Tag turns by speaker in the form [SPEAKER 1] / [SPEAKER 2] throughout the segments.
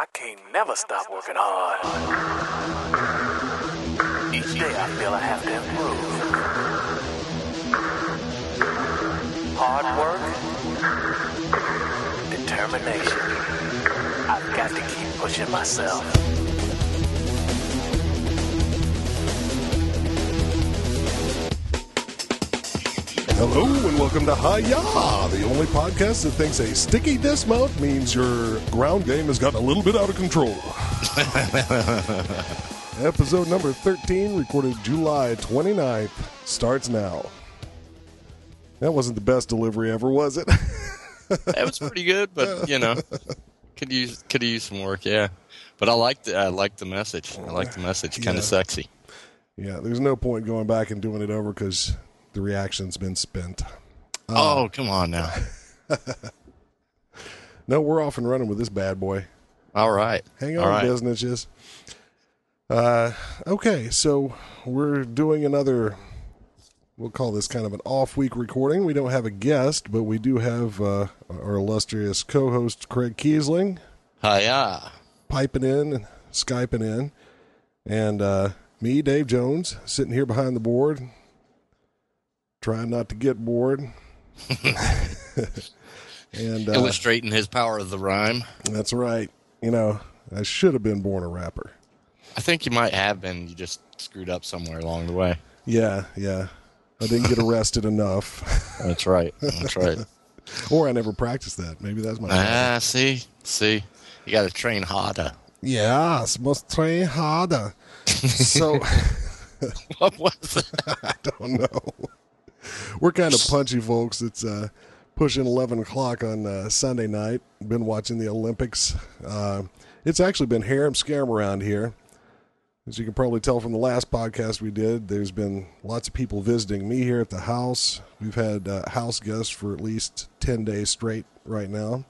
[SPEAKER 1] I can't never stop working hard. Each day I feel I have to improve. Hard work, determination. I've got to keep pushing myself.
[SPEAKER 2] Hello and welcome to Hiya, the only podcast that thinks a sticky dismount means your ground game has gotten a little bit out of control. Episode number 13, recorded July 29th, starts now. That wasn't the best delivery ever, was it?
[SPEAKER 3] That was pretty good, but you know, could use could use some work. Yeah, but I like the I like the message. I like the message. Kind
[SPEAKER 2] Yeah.
[SPEAKER 3] of sexy.
[SPEAKER 2] yeah, there's no point going back and doing it over because the reaction's been spent.
[SPEAKER 3] oh, come on now.
[SPEAKER 2] No, we're off and running with this bad boy.
[SPEAKER 3] All right.
[SPEAKER 2] Hang on,
[SPEAKER 3] right.
[SPEAKER 2] businesses. Uh, okay, so we're doing another. We'll call this kind of an off-week recording. We don't have a guest, but we do have uh, our illustrious co-host Craig Kiesling
[SPEAKER 3] Hiya.
[SPEAKER 2] piping in, and skyping in, and uh, me, Dave Jones, sitting here behind the board, trying not to get bored. and uh,
[SPEAKER 3] Illustrating his power of the rhyme.
[SPEAKER 2] that's right. You know, I should have been born a rapper.
[SPEAKER 3] I think you might have been. You just screwed up somewhere along the way.
[SPEAKER 2] Yeah, yeah. I didn't get arrested enough,
[SPEAKER 3] That's right. That's right.
[SPEAKER 2] or I never practiced that. Maybe that's my. problem.
[SPEAKER 3] ah, see, see, you got to train harder.
[SPEAKER 2] Yes, must train harder. so
[SPEAKER 3] What was that?
[SPEAKER 2] I don't know. We're kind of punchy, folks. It's uh, pushing eleven o'clock on uh, Sunday night. Been watching the Olympics. Uh, it's actually been harem scam around here. As you can probably tell from the last podcast we did, there's been lots of people visiting me here at the house. We've had uh, house guests for at least 10 days straight right now.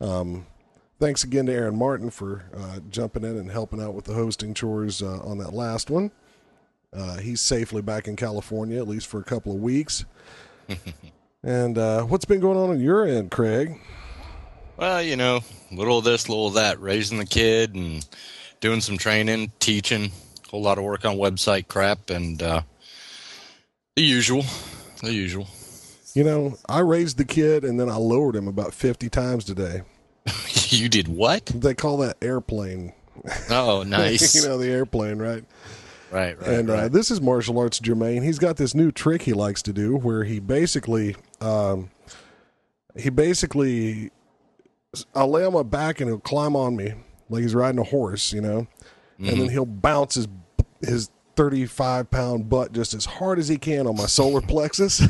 [SPEAKER 2] Um, thanks again to Aaron Martin for uh, jumping in and helping out with the hosting chores uh, on that last one. Uh, he's safely back in California, at least for a couple of weeks. and uh, what's been going on on your end, Craig?
[SPEAKER 3] Well, you know, little of this, little of that, raising the kid and doing some training, teaching, a whole lot of work on website crap, and uh, the usual, the usual.
[SPEAKER 2] You know, I raised the kid and then I lowered him about 50 times today.
[SPEAKER 3] you did what?
[SPEAKER 2] They call that airplane.
[SPEAKER 3] Oh, nice.
[SPEAKER 2] you know, the airplane, right?
[SPEAKER 3] Right, right,
[SPEAKER 2] and Uh,
[SPEAKER 3] right.
[SPEAKER 2] this is martial arts germane. He's got this new trick he likes to do where he basically, um, he basically, I'll lay on my back and he'll climb on me like he's riding a horse, you know, and then he'll bounce his his thirty five pound butt just as hard as he can on my solar plexus.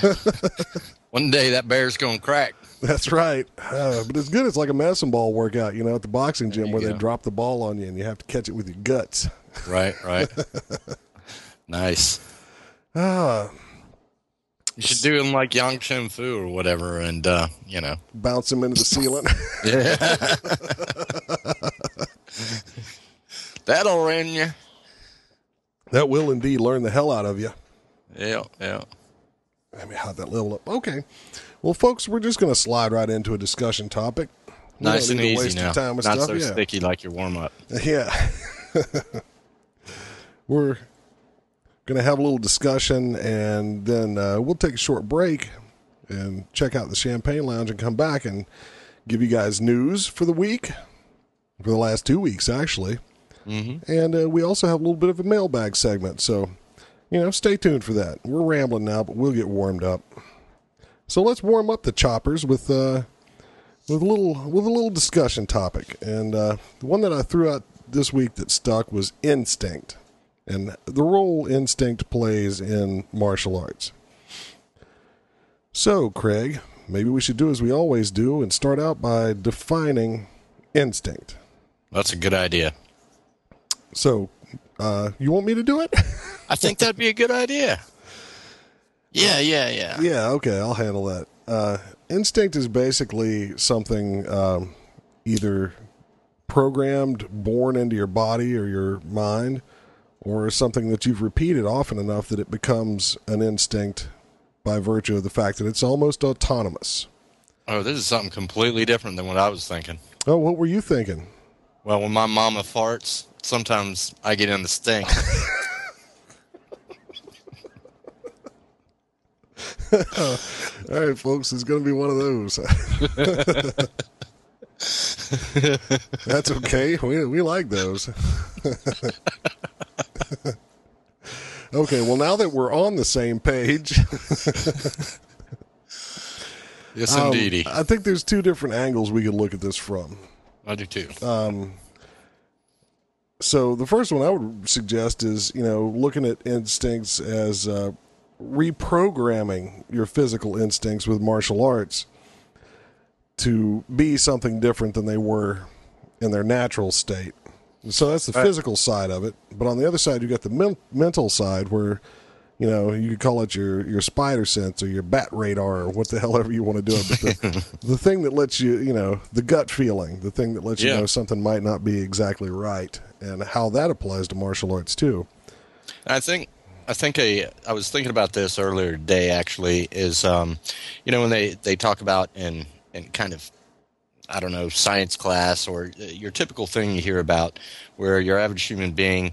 [SPEAKER 3] One day that bear's gonna crack.
[SPEAKER 2] That's right. Uh, but it's good. It's like a medicine ball workout, you know, at the boxing gym where they drop the ball on you and you have to catch it with your guts.
[SPEAKER 3] Right, right. nice.
[SPEAKER 2] Ah,
[SPEAKER 3] You should do him like Yang Chengfu or whatever, and uh, you know,
[SPEAKER 2] bounce him into the ceiling. Yeah.
[SPEAKER 3] That'll run you.
[SPEAKER 2] that will indeed learn the hell out of you.
[SPEAKER 3] Yeah, yeah.
[SPEAKER 2] I mean, how'd that level up? Okay. Well, folks, we're just going to slide right into a discussion topic. We
[SPEAKER 3] Nice and easy now. Not
[SPEAKER 2] stuff.
[SPEAKER 3] so
[SPEAKER 2] yeah.
[SPEAKER 3] sticky like your warm up.
[SPEAKER 2] Yeah. We're going to have a little discussion and then uh, we'll take a short break and check out the Champagne Lounge and come back and give you guys news for the week, for the last two weeks, actually. Mm-hmm. And uh, we also have a little bit of a mailbag segment. So, you know, stay tuned for that. We're rambling now, but we'll get warmed up. So let's warm up the choppers with uh, with a little with a little discussion topic, and uh, the one that I threw out this week that stuck was instinct, and the role instinct plays in martial arts. So, Craig, maybe we should do as we always do and start out by defining instinct.
[SPEAKER 3] That's a good idea.
[SPEAKER 2] So, uh, you want me to do it?
[SPEAKER 3] I think that'd be a good idea. Yeah, yeah, yeah.
[SPEAKER 2] Yeah, okay, I'll handle that. Uh, instinct is basically something um, either programmed, born into your body or your mind, or something that you've repeated often enough that it becomes an instinct by virtue of the fact that it's almost autonomous.
[SPEAKER 3] Oh, this is something completely different than what I was thinking.
[SPEAKER 2] Oh, what were you thinking?
[SPEAKER 3] Well, when my mama farts, sometimes I get in the stink.
[SPEAKER 2] All right, folks, it's going to be one of those. That's okay. We we like those. okay, well now that we're on the same page,
[SPEAKER 3] yes,
[SPEAKER 2] um,
[SPEAKER 3] indeedy.
[SPEAKER 2] I think there's two different angles we could look at this from.
[SPEAKER 3] I do too.
[SPEAKER 2] So the first one I would suggest is, you know, looking at instincts as uh, reprogramming your physical instincts with martial arts to be something different than they were in their natural state. So that's the
[SPEAKER 3] Right.
[SPEAKER 2] physical side of it. But on the other side, you got the men- mental side where, you know, you could call it your, your spider sense or your bat radar or what the hell ever you want to do it. But the, the thing that lets you, you know, the gut feeling, the thing that lets you know something might not be exactly right and how that applies to martial arts too.
[SPEAKER 3] I think I think a I was thinking about this earlier today. Actually, is um, you know when they they talk about in in kind of I don't know science class or uh, your typical thing you hear about where your average human being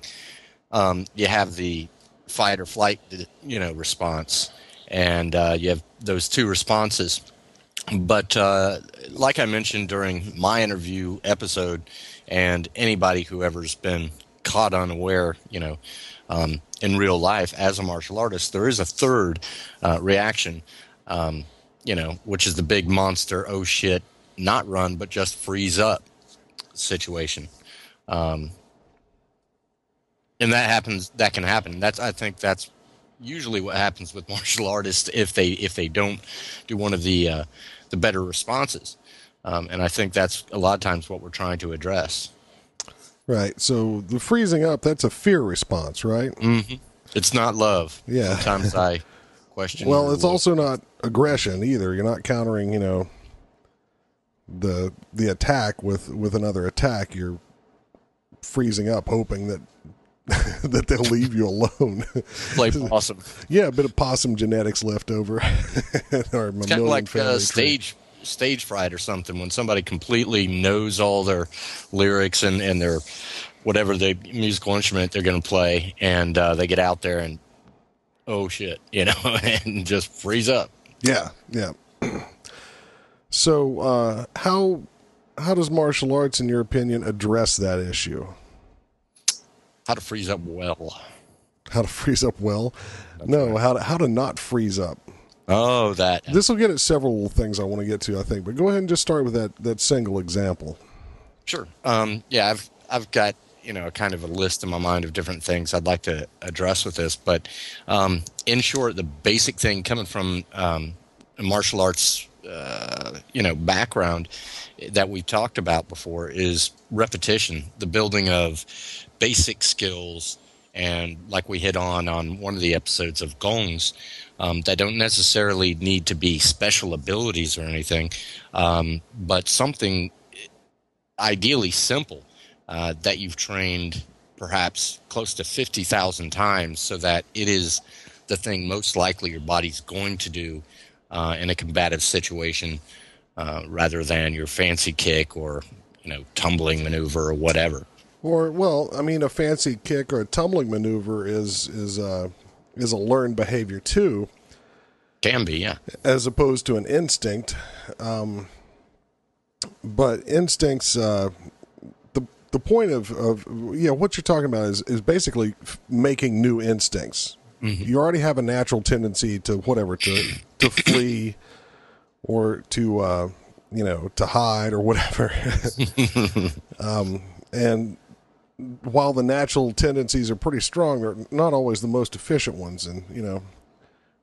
[SPEAKER 3] um, you have the fight or flight you know response and uh, you have those two responses. But uh, like I mentioned during my interview episode, and anybody who ever's been caught unaware, you know, um, in real life as a martial artist, there is a third uh, reaction, um, you know, which is the big monster, oh shit, not run, but just freeze up situation. Um, and that happens, that can happen. That's, I think that's usually what happens with martial artists if they, if they don't do one of the, uh, the better responses. Um, and I think that's a lot of times what we're trying to address.
[SPEAKER 2] Right. So the freezing up, that's a fear response, right? Mm-hmm.
[SPEAKER 3] It's not love.
[SPEAKER 2] Yeah.
[SPEAKER 3] Sometimes I question.
[SPEAKER 2] Well, it's
[SPEAKER 3] love.
[SPEAKER 2] also not aggression either. You're not countering, you know, the the attack with with another attack. You're freezing up, hoping that that they'll leave you alone.
[SPEAKER 3] play awesome.
[SPEAKER 2] yeah, a bit of possum genetics left over. or
[SPEAKER 3] It's kind of like uh, stage stage fright or something when somebody completely knows all their lyrics and, and their whatever the musical instrument they're going to play, and uh, they get out there and oh shit, you know, and just freeze up.
[SPEAKER 2] Yeah, yeah. so, uh, how how does martial arts, in your opinion, address that issue?
[SPEAKER 3] How to freeze up well.
[SPEAKER 2] How to freeze up well? no, how to how to not freeze up.
[SPEAKER 3] Oh, that
[SPEAKER 2] This will get at several things I want to get to, I think. But go ahead and just start with that that single example.
[SPEAKER 3] Sure. Um, yeah, I've I've got you know kind of a list in my mind of different things I'd like to address with this, but um, in short, the basic thing coming from um, martial arts uh, you know background that we've talked about before is repetition, the building of basic skills, and like we hit on on one of the episodes of Gongs. Um, that don't necessarily need to be special abilities or anything, um, but something ideally simple uh, that you've trained perhaps close to 50,000 times so that it is the thing most likely your body's going to do uh, in a combative situation uh, rather than your fancy kick or you know tumbling maneuver or whatever
[SPEAKER 2] Or well, I mean, a fancy kick or a tumbling maneuver is is uh, is a learned behavior too,
[SPEAKER 3] can be yeah
[SPEAKER 2] as opposed to an instinct. Um, but instincts, uh, the the point of of yeah, what you're talking about is is basically f- making new instincts. You already have a natural tendency to whatever to to flee or to uh, you know to hide or whatever. um, and while the natural tendencies are pretty strong, they're not always the most efficient ones. And you know,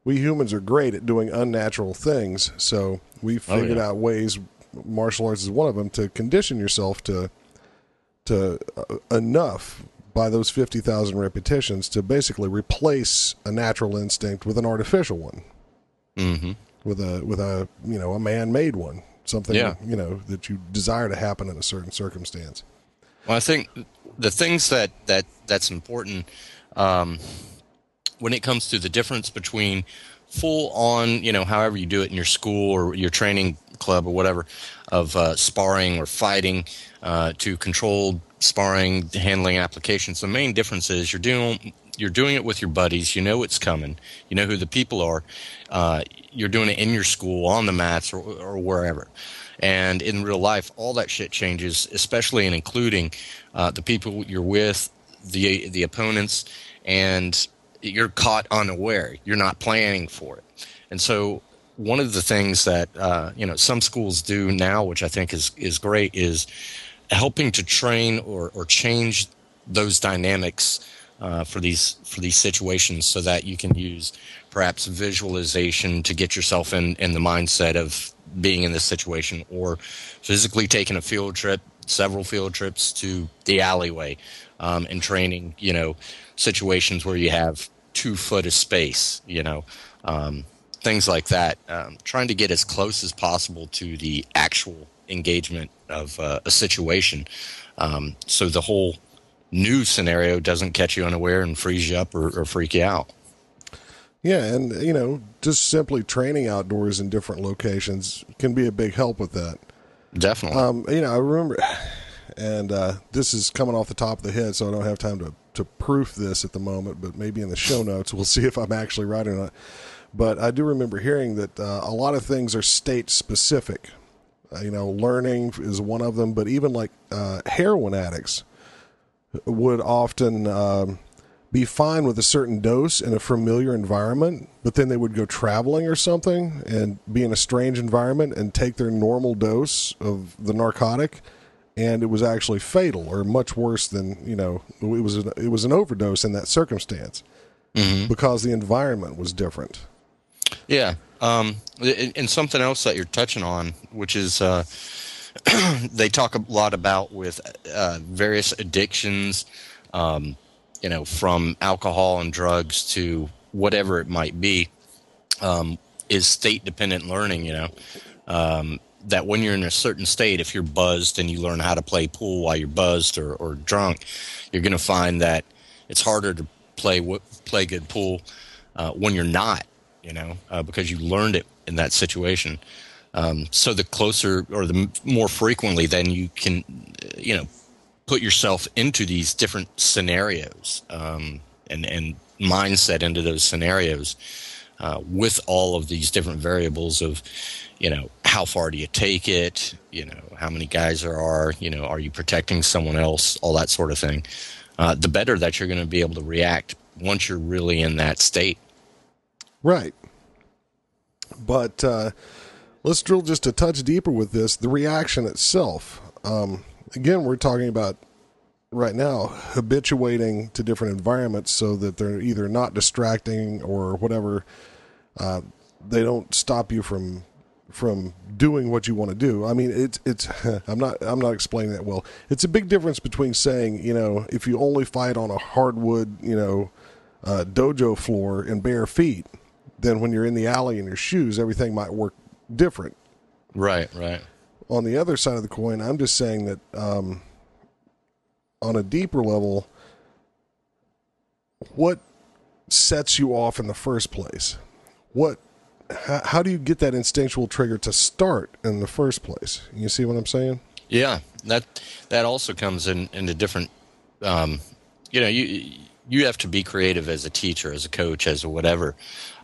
[SPEAKER 2] we humans are great at doing unnatural things, so we figured
[SPEAKER 3] yeah.
[SPEAKER 2] out ways. Martial arts is one of them to condition yourself to to uh, enough by those fifty thousand repetitions to basically replace a natural instinct with an artificial one,
[SPEAKER 3] mm-hmm.
[SPEAKER 2] with a with a you know a man made one, something
[SPEAKER 3] Yeah.
[SPEAKER 2] you know that you desire to happen in a certain circumstance.
[SPEAKER 3] Well, I think the things that that that's important um, when it comes to the difference between full on, you know, however you do it in your school or your training club or whatever, of uh, sparring or fighting uh, to controlled sparring handling applications. The main difference is you're doing you're doing it with your buddies. You know it's coming. You know who the people are. Uh, you're doing it in your school, on the mats, or, or wherever. And in real life, all that shit changes, especially and including uh, the people you're with, the the opponents, and you're caught unaware. You're not planning for it. And so, one of the things that uh, you know some schools do now, which I think is is great, is helping to train or or change those dynamics uh, for these for these situations, so that you can use perhaps visualization to get yourself in in the mindset of being in this situation, or physically taking a field trip, several field trips to the alleyway, um, and training. You know, situations where you have two foot of space. You know. Um, things like that, um, trying to get as close as possible to the actual engagement of uh, a situation. Um, so the whole new scenario doesn't catch you unaware and freeze you up or, or freak you out.
[SPEAKER 2] Yeah, and you know, just simply training outdoors in different locations can be a big help with that.
[SPEAKER 3] Definitely.
[SPEAKER 2] Um, you know, I remember, and uh, this is coming off the top of the head, so I don't have time to to proof this at the moment. But maybe in the show notes, we'll see if I'm actually right or not. But I do remember hearing that uh, a lot of things are state specific. Uh, you know, learning is one of them, but even like uh, heroin addicts would often um, be fine with a certain dose in a familiar environment, but then they would go traveling or something and be in a strange environment and take their normal dose of the narcotic, and it was actually fatal or much worse than you know it was. An, it was an overdose in that circumstance
[SPEAKER 3] mm-hmm.
[SPEAKER 2] because the environment was different.
[SPEAKER 3] Yeah, um, and something else that you're touching on, which is. Uh, they talk a lot about with uh, various addictions, um, you know, from alcohol and drugs to whatever it might be, um, is state dependent learning. You know, um, that when you're in a certain state, if you're buzzed and you learn how to play pool while you're buzzed or, or drunk, you're going to find that it's harder to play play good pool uh, when you're not. You know, uh, because you learned it in that situation. Um, so the closer or the more frequently, then you can, you know, put yourself into these different scenarios um, and and mindset into those scenarios uh, with all of these different variables of, you know, how far do you take it? You know, how many guys there are? You know, are you protecting someone else? All that sort of thing. Uh, the better that you're going to be able to react once you're really in that state.
[SPEAKER 2] Right. But uh, let's drill just a touch deeper with this the reaction itself. Um, again, we're talking about right now habituating to different environments so that they're either not distracting or whatever. Uh, they don't stop you from from doing what you want to do. I mean, it's it's. I'm not I'm not explaining that well. It's a big difference between saying you know if you only fight on a hardwood you know uh, dojo floor in bare feet, then when you're in the alley in your shoes, everything might work different.
[SPEAKER 3] Right, right.
[SPEAKER 2] On the other side of the coin, I'm just saying that um, on a deeper level, what sets you off in the first place? What how, how, do you get that instinctual trigger to start in the first place? You see what I'm saying?
[SPEAKER 3] Yeah, that that also comes in into different. Um, you know, you you have to be creative as a teacher, as a coach, as a whatever.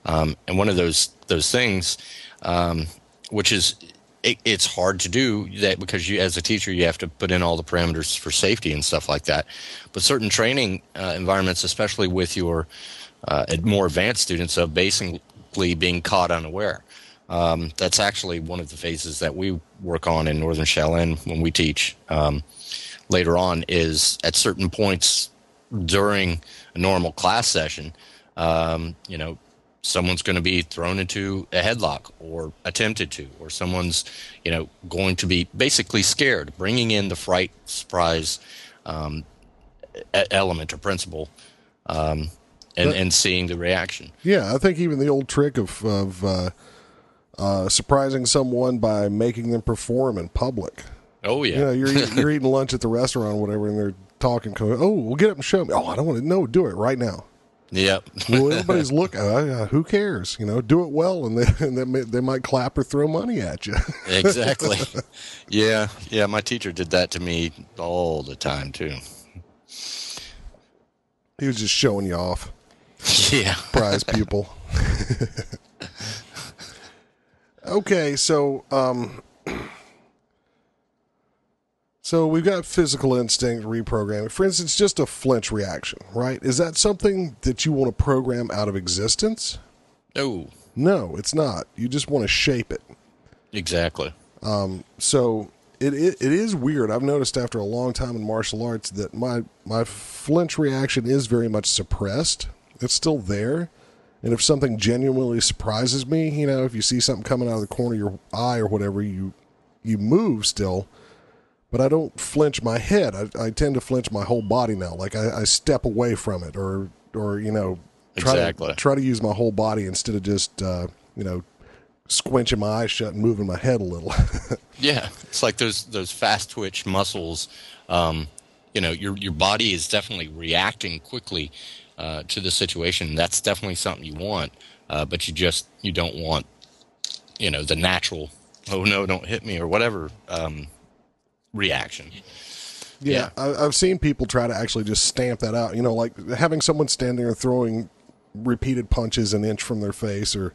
[SPEAKER 3] Um, and one of those those things um, which is it, it's hard to do that because you as a teacher you have to put in all the parameters for safety and stuff like that. But certain training uh, environments especially with your uh, more advanced students of basically being caught unaware. Um, that's actually one of the phases that we work on in northern Shaolin when we teach um, later on is at certain points during a normal class session um, you know someone's going to be thrown into a headlock or attempted to, or someone's, you know, going to be basically scared, bringing in the fright, surprise um, element or principle, um, and, and seeing the reaction.
[SPEAKER 2] Yeah, I think even the old trick of, of uh, uh, surprising someone by making them perform in public.
[SPEAKER 3] Oh yeah,
[SPEAKER 2] you know, you're you're eating lunch at the restaurant or whatever, and they're talking. Oh, well, get up and show me. Oh, I don't want to. No, do it right now.
[SPEAKER 3] Yep.
[SPEAKER 2] Well, everybody's looking. Uh, uh, who cares? You know, do it well, and they and they, may, they might clap or throw money at you.
[SPEAKER 3] exactly. Yeah, yeah. My teacher did that to me all the time too.
[SPEAKER 2] he was just showing you off,
[SPEAKER 3] Yeah.
[SPEAKER 2] prize pupil. okay, so um, so we've got physical instinct reprogramming. For instance, just a flinch reaction, right? Is that something that you want to program out of existence?
[SPEAKER 3] Oh,
[SPEAKER 2] No, it's not. You just want to shape it.
[SPEAKER 3] exactly.
[SPEAKER 2] Um, so it, it it is weird. I've noticed after a long time in martial arts that my my flinch reaction is very much suppressed. It's still there, and if something genuinely surprises me, you know, if you see something coming out of the corner of your eye or whatever, you you move still. But I don't flinch my head. I, I tend to flinch my whole body now. Like I, I step away from it, or or you know, try
[SPEAKER 3] Exactly.
[SPEAKER 2] to try to use my whole body instead of just uh, you know squinching my eyes shut and moving my head a little.
[SPEAKER 3] Yeah, it's like those those fast twitch muscles. Um, you know, your your body is definitely reacting quickly uh, to the situation. That's definitely something you want, uh, but you just you don't want, you know, the natural. Oh no! Don't hit me or whatever um, reaction.
[SPEAKER 2] Yeah, I, I've seen people try to actually just stamp that out. You know, like having someone standing there throwing repeated punches an inch from their face or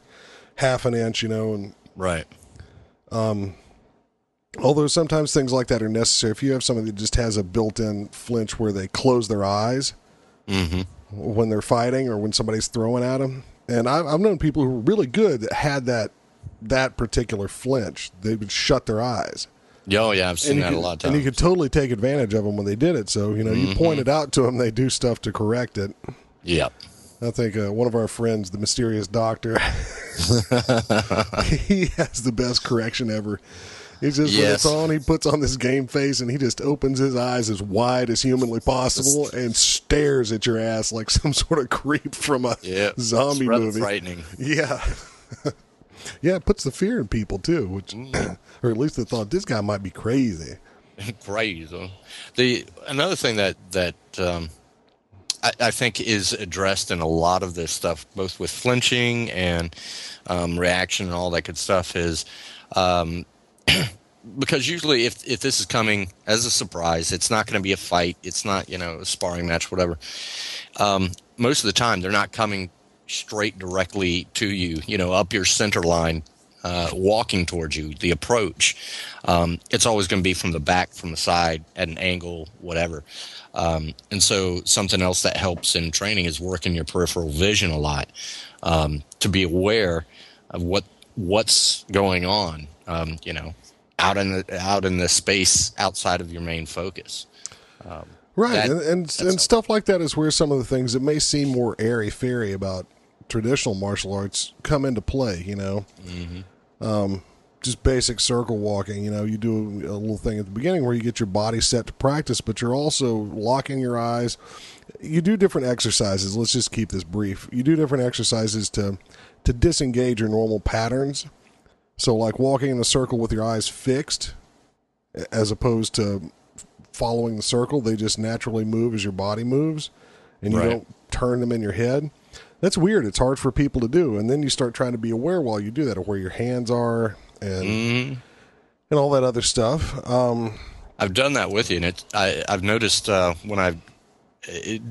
[SPEAKER 2] half an inch. You know, and
[SPEAKER 3] Right.
[SPEAKER 2] Um, although sometimes things like that are necessary, if you have somebody that just has a built-in flinch where they close their eyes when they're fighting or when somebody's throwing at them, and I've, I've known people who were really good that had that that particular flinch. They would shut their eyes.
[SPEAKER 3] Oh yeah, I've seen that
[SPEAKER 2] could,
[SPEAKER 3] a lot of times.
[SPEAKER 2] and you could totally take advantage of them when they did it. So you know, you point it out to them, they do stuff to correct it.
[SPEAKER 3] Yep.
[SPEAKER 2] I think uh, one of our friends, the mysterious doctor, he has the best correction ever. He's just when it's on, he puts on this game face and he just opens his eyes as wide as humanly possible and stares at your ass like some sort of creep from a
[SPEAKER 3] Yeah.
[SPEAKER 2] zombie movie.
[SPEAKER 3] Frightening.
[SPEAKER 2] Yeah. yeah, it puts the fear in people too, which or at least they thought this guy might be crazy.
[SPEAKER 3] crazy. The another thing that that um, I, I think is addressed in a lot of this stuff, both with flinching and um, reaction and all that good stuff, is um, because usually if if this is coming as a surprise, it's not going to be a fight. It's not you know a sparring match, whatever. Um, most of the time, they're not coming straight directly to you. You know, up your center line, uh, walking towards you. The approach, um, it's always going to be from the back, from the side, at an angle, whatever. Um, and so, something else that helps in training is working your peripheral vision a lot um, to be aware of what what's going on. Um, you know, out in the out in the space outside of your main focus.
[SPEAKER 2] Right,
[SPEAKER 3] That-
[SPEAKER 2] and and, and stuff like that is where some of the things that may seem more airy fairy about traditional martial arts come into play. You know, um, just basic circle walking. You know, you do a little thing at the beginning where you get your body set to practice, but you're also locking your eyes. You do different exercises. Let's just keep this brief. You do different exercises to to disengage your normal patterns. So, like walking in a circle with your eyes fixed, as opposed to following the circle. They just naturally move as your body moves, and you
[SPEAKER 3] Right.
[SPEAKER 2] don't turn them in your head. That's weird. It's hard for people to do, and then you start trying to be aware while you do that of where your hands are and
[SPEAKER 3] Mm-hmm.
[SPEAKER 2] and all that other stuff. Um,
[SPEAKER 3] I've done that with you, and it, I, I've noticed uh, when I it,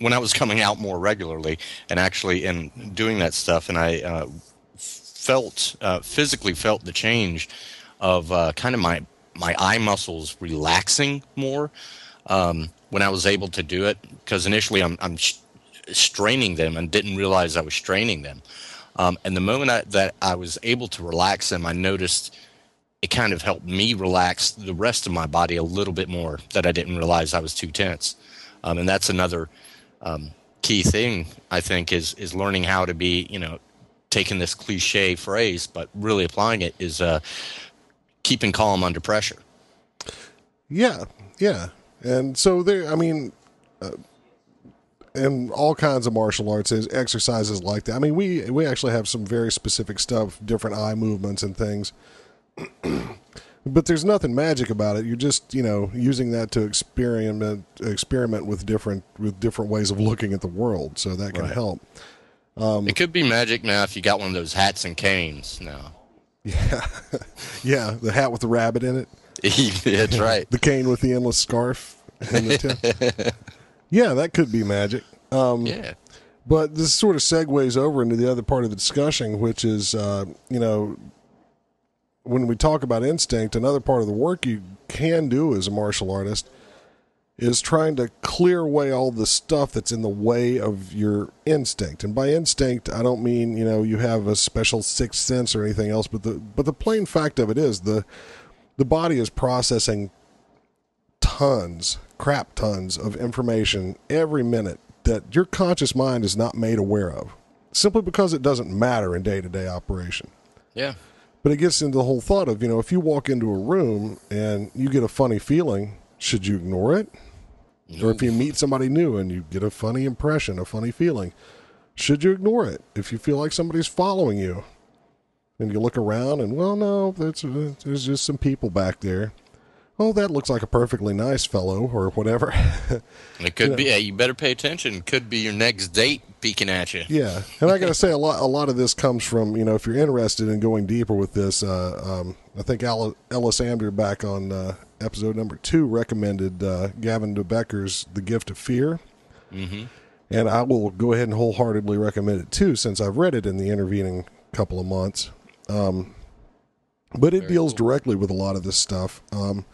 [SPEAKER 3] when I was coming out more regularly and actually and doing that stuff, and I uh, felt uh, physically felt the change of uh, kind of my my eye muscles relaxing more um, when I was able to do it. Because initially I'm, I'm sh- straining them and didn't realize I was straining them. Um, and the moment I, that I was able to relax them, I noticed it kind of helped me relax the rest of my body a little bit more that I didn't realize I was too tense. Um, and that's another um, key thing I think is is learning how to be, you know, taking this cliche phrase but really applying it is uh, keeping calm under pressure.
[SPEAKER 2] yeah, yeah, and so there. I mean. Uh, and all kinds of martial arts is exercises like that. I mean, we we actually have some very specific stuff, different eye movements and things but there's nothing magic about it. You're just you know using that to experiment experiment with different with different ways of looking at the world. So that can
[SPEAKER 3] Right.
[SPEAKER 2] help.
[SPEAKER 3] it could be magic now if you got one of those hats and canes now.
[SPEAKER 2] Yeah, yeah. The hat with the rabbit in it.
[SPEAKER 3] That's right.
[SPEAKER 2] The cane with the endless scarf. And the tip. yeah, that could be magic. Um,
[SPEAKER 3] Yeah.
[SPEAKER 2] But this sort of segues over into the other part of the discussion, which is, uh, you know, when we talk about instinct, another part of the work you can do as a martial artist is trying to clear away all the stuff that's in the way of your instinct. And by instinct, I don't mean, you know, you have a special sixth sense or anything else, but the but the plain fact of it is the the body is processing tons, crap tons of information every minute that your conscious mind is not made aware of, simply because it doesn't matter in day to day operation.
[SPEAKER 3] Yeah.
[SPEAKER 2] But it gets into the whole thought of, you know, if you walk into a room and you get a funny feeling, should you ignore it? Or if you meet somebody new and you get a funny impression, a funny feeling, should you ignore it? If you feel like somebody's following you and you look around and, well, no, that's, there's just some people back there. Oh, that looks like a perfectly nice fellow or whatever.
[SPEAKER 3] It could be. Yeah, you better pay attention. Could be your next date peeking at you.
[SPEAKER 2] Yeah, and I got to say a lot. A lot of this comes from you know if you're interested in going deeper with this. Uh, um, I think Ellis Ander back on uh, episode number two recommended uh, Gavin de Becker's "The Gift of Fear," mm-hmm. and I will go ahead and wholeheartedly recommend it too, since I've read it in the intervening couple of months. Um, but it deals directly with a lot of this stuff. Um,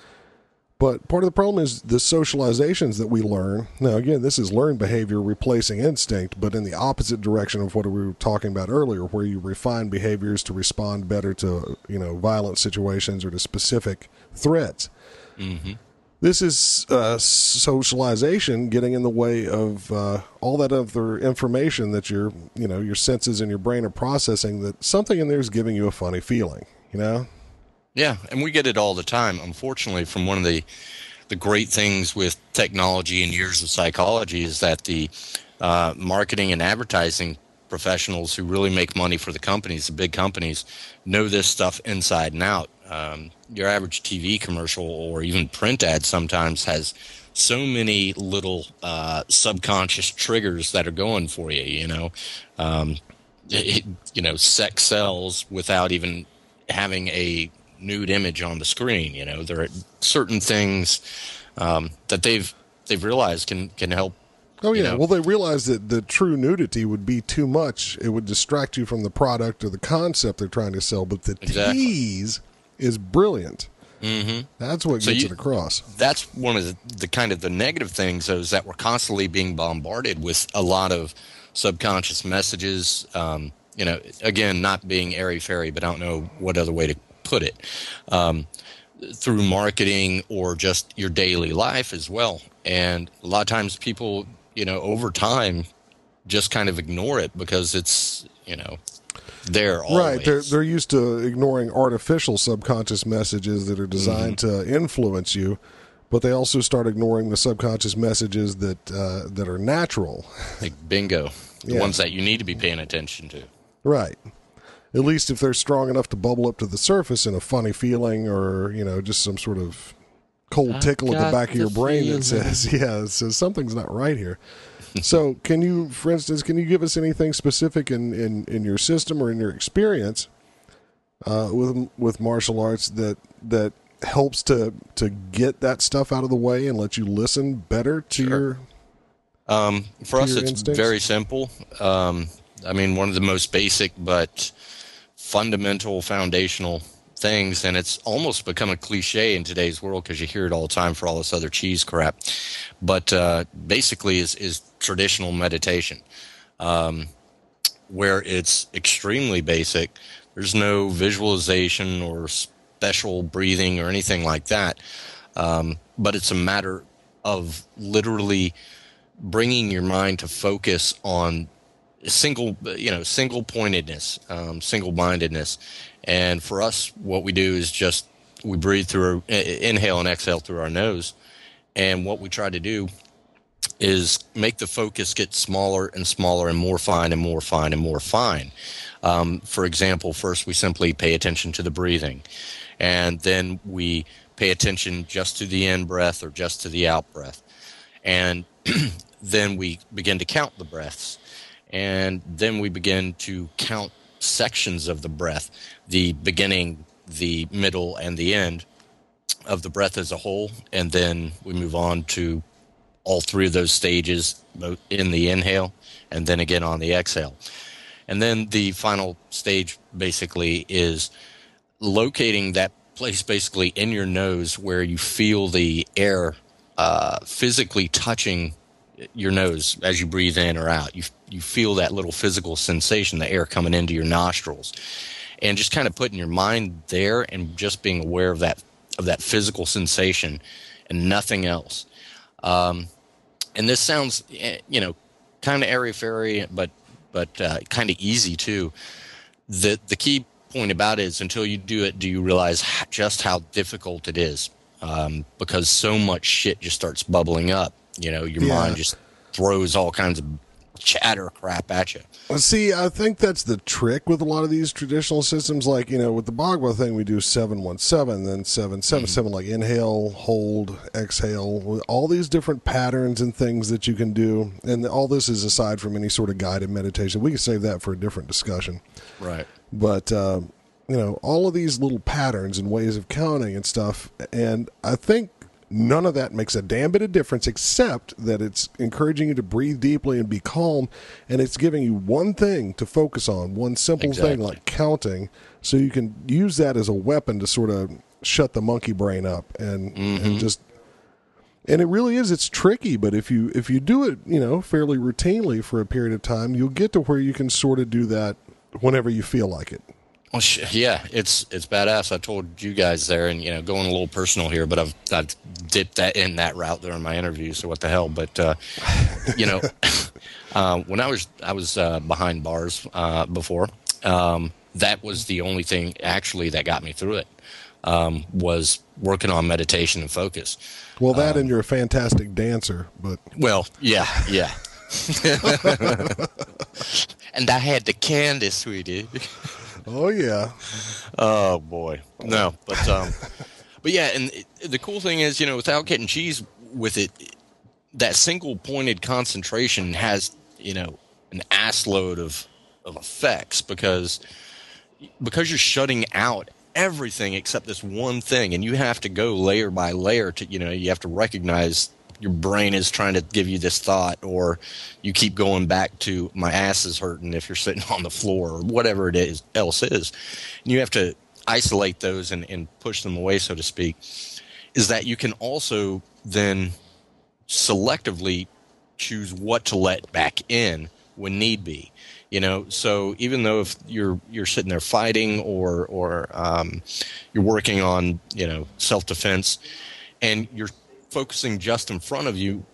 [SPEAKER 2] but part of the problem is the socializations that we learn. Now, again, this is learned behavior replacing instinct, but in the opposite direction of what we were talking about earlier, where you refine behaviors to respond better to, you know, violent situations or to specific threats. This is uh, socialization getting in the way of uh, all that other information that your, you know, your senses and your brain are processing. That something in there is giving you a funny feeling. You know,
[SPEAKER 3] Yeah, and we get it all the time. Unfortunately, from one of the the great things with technology and years of psychology is that the uh, marketing and advertising professionals who really make money for the companies, the big companies, know this stuff inside and out. Um, your average TV commercial or even print ad sometimes has so many little uh, subconscious triggers that are going for you. You know, um, it, you know, sex sells without even having a nude image on the screen. You know, there are certain things um, that they've they've realized can can help.
[SPEAKER 2] Oh
[SPEAKER 3] you
[SPEAKER 2] yeah.
[SPEAKER 3] know.
[SPEAKER 2] Well, they realized that the true nudity would be too much. It would distract you from the product or the concept they're trying to sell. But the
[SPEAKER 3] Exactly.
[SPEAKER 2] tease is brilliant. Mm-hmm. That's what
[SPEAKER 3] So
[SPEAKER 2] gets
[SPEAKER 3] you-
[SPEAKER 2] it across.
[SPEAKER 3] That's one of the, the kind of the negative things though, is that we're constantly being bombarded with a lot of subconscious messages. Um, you know, again, not being airy fairy, but I don't know what other way to put it. Um, through marketing or just your daily life as well. And a lot of times people, you know, over time just kind of ignore it because it's, you know, there always.
[SPEAKER 2] Right. They're they're used to ignoring artificial subconscious messages that are designed
[SPEAKER 3] Mm-hmm.
[SPEAKER 2] to influence you, but they also start ignoring the subconscious messages that uh, that are natural.
[SPEAKER 3] like bingo. The
[SPEAKER 2] Yeah.
[SPEAKER 3] ones that you need to be paying attention to.
[SPEAKER 2] Right. At least if they're strong enough to bubble up to the surface in a funny feeling or, you know, just some sort of cold tickle at the back of your brain that says, yeah, it says something's not right here. so can you, for instance, can you give us anything specific in, in, in your system or in your experience uh, with with martial arts that that helps to to get that stuff out of the way and let you listen better to
[SPEAKER 3] Sure.
[SPEAKER 2] your
[SPEAKER 3] Um, for us, it's
[SPEAKER 2] instincts?
[SPEAKER 3] very simple. Um, I mean, one of the most basic but fundamental, foundational things, and it's almost become a cliche in today's world because you hear it all the time for all this other cheese crap. But uh, basically, is is traditional meditation, um, where it's extremely basic. There's no visualization or special breathing or anything like that. Um, but it's a matter of literally bringing your mind to focus on single you know single pointedness um, single mindedness and for us what we do is just we breathe through our, inhale and exhale through our nose and what we try to do is make the focus get smaller and smaller and more fine and more fine and more fine um, for example first we simply pay attention to the breathing and then we pay attention just to the in breath or just to the out breath. And then we begin to count the breaths. And then we begin to count sections of the breath the beginning, the middle, and the end of the breath as a whole. And then we move on to all three of those stages in the inhale and then again on the exhale. And then the final stage basically is locating that place basically in your nose where you feel the air uh, physically touching your nose as you breathe in or out. You you feel that little physical sensation, the air coming into your nostrils, and just kind of putting your mind there and just being aware of that of that physical sensation and nothing else. Um, and this sounds, eh, you know, kind of airy fairy, but but uh, kind of easy too. The the key point about it is until you do it, do you realize just how difficult it is? Um, because so much shit just starts bubbling up. You know, your
[SPEAKER 2] Yeah.
[SPEAKER 3] mind just throws all kinds of chatter crap at you.
[SPEAKER 2] Well, See, I think that's the trick with a lot of these traditional systems. Like, you know, with the Bhagavad thing, we do 717, then 777, like inhale, hold, exhale, all these different patterns and things that you can do. And all this is aside from any sort of guided meditation. We can save that for a different discussion.
[SPEAKER 3] Right.
[SPEAKER 2] But, uh, you know, all of these little patterns and ways of counting and stuff. And I think none of that makes a damn bit of difference except that it's encouraging you to breathe deeply and be calm. And it's giving you one thing to focus on, one simple thing like counting. So you can use that as a weapon to sort of shut the monkey brain up and, and mm-hmm. just and it really is it's tricky but if you if you do it you know fairly routinely for a period of time you'll get to where you can sort of do that whenever you feel like it
[SPEAKER 3] Well, sh- yeah, it's it's badass. I told you guys there, and you know, going a little personal here, but I've I've dipped that in that route during my interview. So what the hell? But uh, you know, uh, when I was I was uh, behind bars uh, before, um, that was the only thing actually that got me through it. Um, was working on meditation and focus.
[SPEAKER 2] well that and you're a fantastic dancer but
[SPEAKER 3] Well, yeah, yeah. and I had the candy, sweetie.
[SPEAKER 2] Oh yeah.
[SPEAKER 3] Oh boy, no, but um, but yeah, and it- the cool thing is, you know, without getting cheese with it, that single pointed concentration has, you know, an ass load of of effects because because you're shutting out everything except this one thing, and you have to go layer by layer to, you know, you have to recognize your brain is trying to give you this thought, or you keep going back to my ass is hurting if you're sitting on the floor or whatever it is else is. And you have to isolate those and, and push them away, so to speak. Is that you can also then selectively choose what to let back in when need be. You know, so even though if you're you're sitting there fighting or or um, you're working on you know self defense, and you're focusing just in front of you,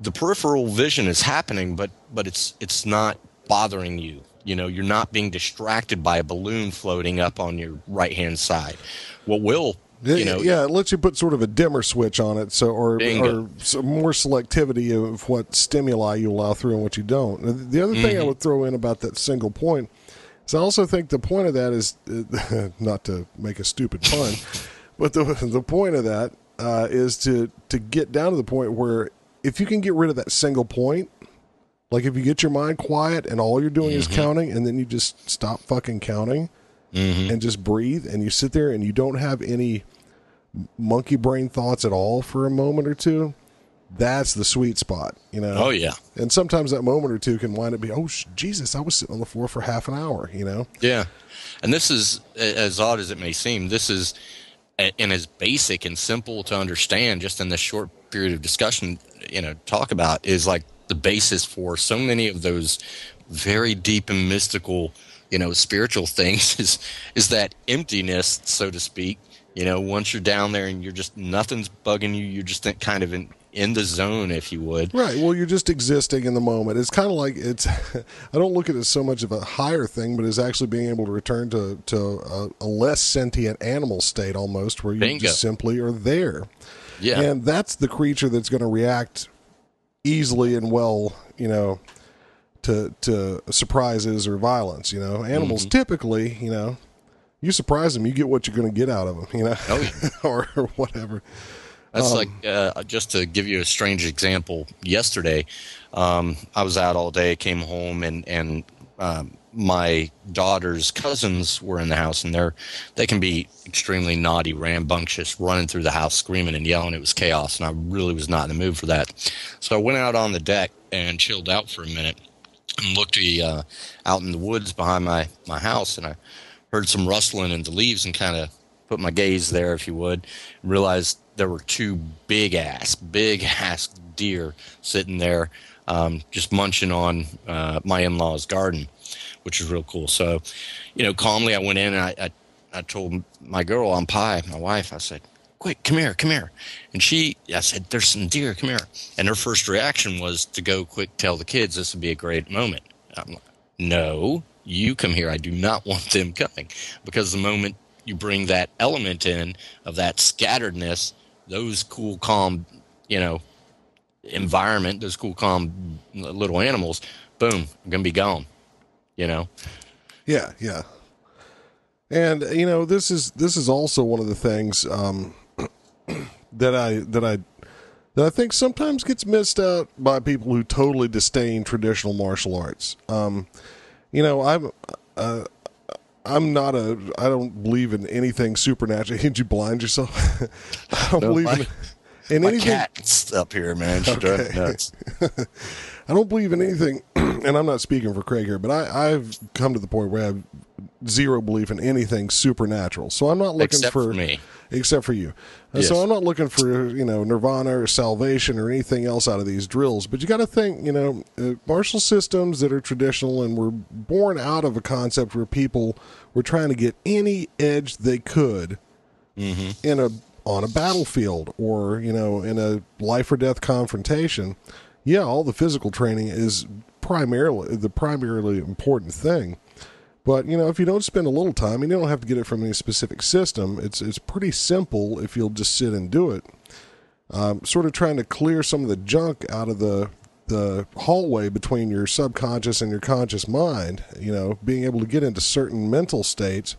[SPEAKER 3] the peripheral vision is happening, but but it's it's not bothering you. You know, you're not being distracted by a balloon floating up on your right hand side. What will you know?
[SPEAKER 2] yeah it lets you put sort of a dimmer switch on it so or or some more selectivity of what stimuli you allow through and what you don't the other thing i would throw in about that single point is i also think the point of that is uh, not to make a stupid pun but the the point of that uh, is to to get down to the point where if you can get rid of that single point like if you get your mind quiet and all you're doing is counting and then you just stop fucking counting and just breathe and you sit there and you don't have any monkey brain thoughts at all for a moment or two that's the sweet spot you know?
[SPEAKER 3] Oh yeah,
[SPEAKER 2] and sometimes that moment or two can wind up being oh sh- jesus i was sitting on the floor for half an hour you know?
[SPEAKER 3] Yeah, and this is as odd as it may seem. This is and as basic and simple to understand. Just in this short period of discussion, you know, talk about is like the basis for so many of those very deep and mystical, you know, spiritual things. Is is that emptiness, so to speak. You know, once you're down there and you're just nothing's bugging you, you're just kind of in in the zone, if you would.
[SPEAKER 2] right well you're just existing in the moment it's kind of like it's i don't look at it as so much of a higher thing but as actually being able to return to to a, a less sentient animal state almost where you
[SPEAKER 3] Bingo.
[SPEAKER 2] just simply are there
[SPEAKER 3] Yeah,
[SPEAKER 2] and that's the creature that's going to react easily and well you know to to surprises or violence you know animals mm-hmm. typically you know you surprise them, you get what you're going to get out of them, you know,
[SPEAKER 3] Oh, yeah.
[SPEAKER 2] or, or whatever.
[SPEAKER 3] That's like uh, just to give you a strange example. Yesterday, um, I was out all day, came home, and and um, my daughter's cousins were in the house, and they're they can be extremely naughty, rambunctious, running through the house, screaming and yelling. It was chaos, and I really was not in the mood for that. So I went out on the deck and chilled out for a minute, and looked uh, out in the woods behind my my house, and I heard some rustling in the leaves, and kind of put my gaze there, if you would, and realized there were two big ass, big ass deer sitting there, um, just munching on uh, my in law's garden, which is real cool. So, you know, calmly I went in and I, I, I told my girl on pie, my wife, I said, quick, come here, come here. And she, I said, there's some deer, come here. And her first reaction was to go quick, tell the kids this would be a great moment. I'm like, no, you come here. I do not want them coming because the moment you bring that element in of that scatteredness, those cool, calm, you know, environment, those cool, calm little animals, boom, I'm gonna be gone. You know,
[SPEAKER 2] Yeah, yeah. And you know, this is this is also one of the things um, that I that I that I think sometimes gets missed out by people who totally disdain traditional martial arts. Um, you know, I'm uh, I'm not a I don't believe in anything supernatural. Did you blind yourself? I don't
[SPEAKER 3] No,
[SPEAKER 2] believe
[SPEAKER 3] my-
[SPEAKER 2] in, in
[SPEAKER 3] my
[SPEAKER 2] anything.
[SPEAKER 3] cat's up here, man. Driving
[SPEAKER 2] Okay.
[SPEAKER 3] nuts.
[SPEAKER 2] I don't believe in anything, and I'm not speaking for Craig here, but I, I've come to the point where I have zero belief in anything supernatural. So I'm not looking
[SPEAKER 3] Except for me.
[SPEAKER 2] except for you.
[SPEAKER 3] Yes.
[SPEAKER 2] So I'm not looking for you know nirvana or salvation or anything else out of these drills. But you got to think, you know, uh, martial systems that are traditional and were born out of a concept where people were trying to get any edge they could in a on a battlefield or you know in a life or death confrontation. Yeah, all the physical training is primarily the primarily important thing. But you know, if you don't spend a little time, and you don't have to get it from any specific system, it's it's pretty simple if you'll just sit and do it. Um, sort of trying to clear some of the junk out of the the hallway between your subconscious and your conscious mind. You know, being able to get into certain mental states,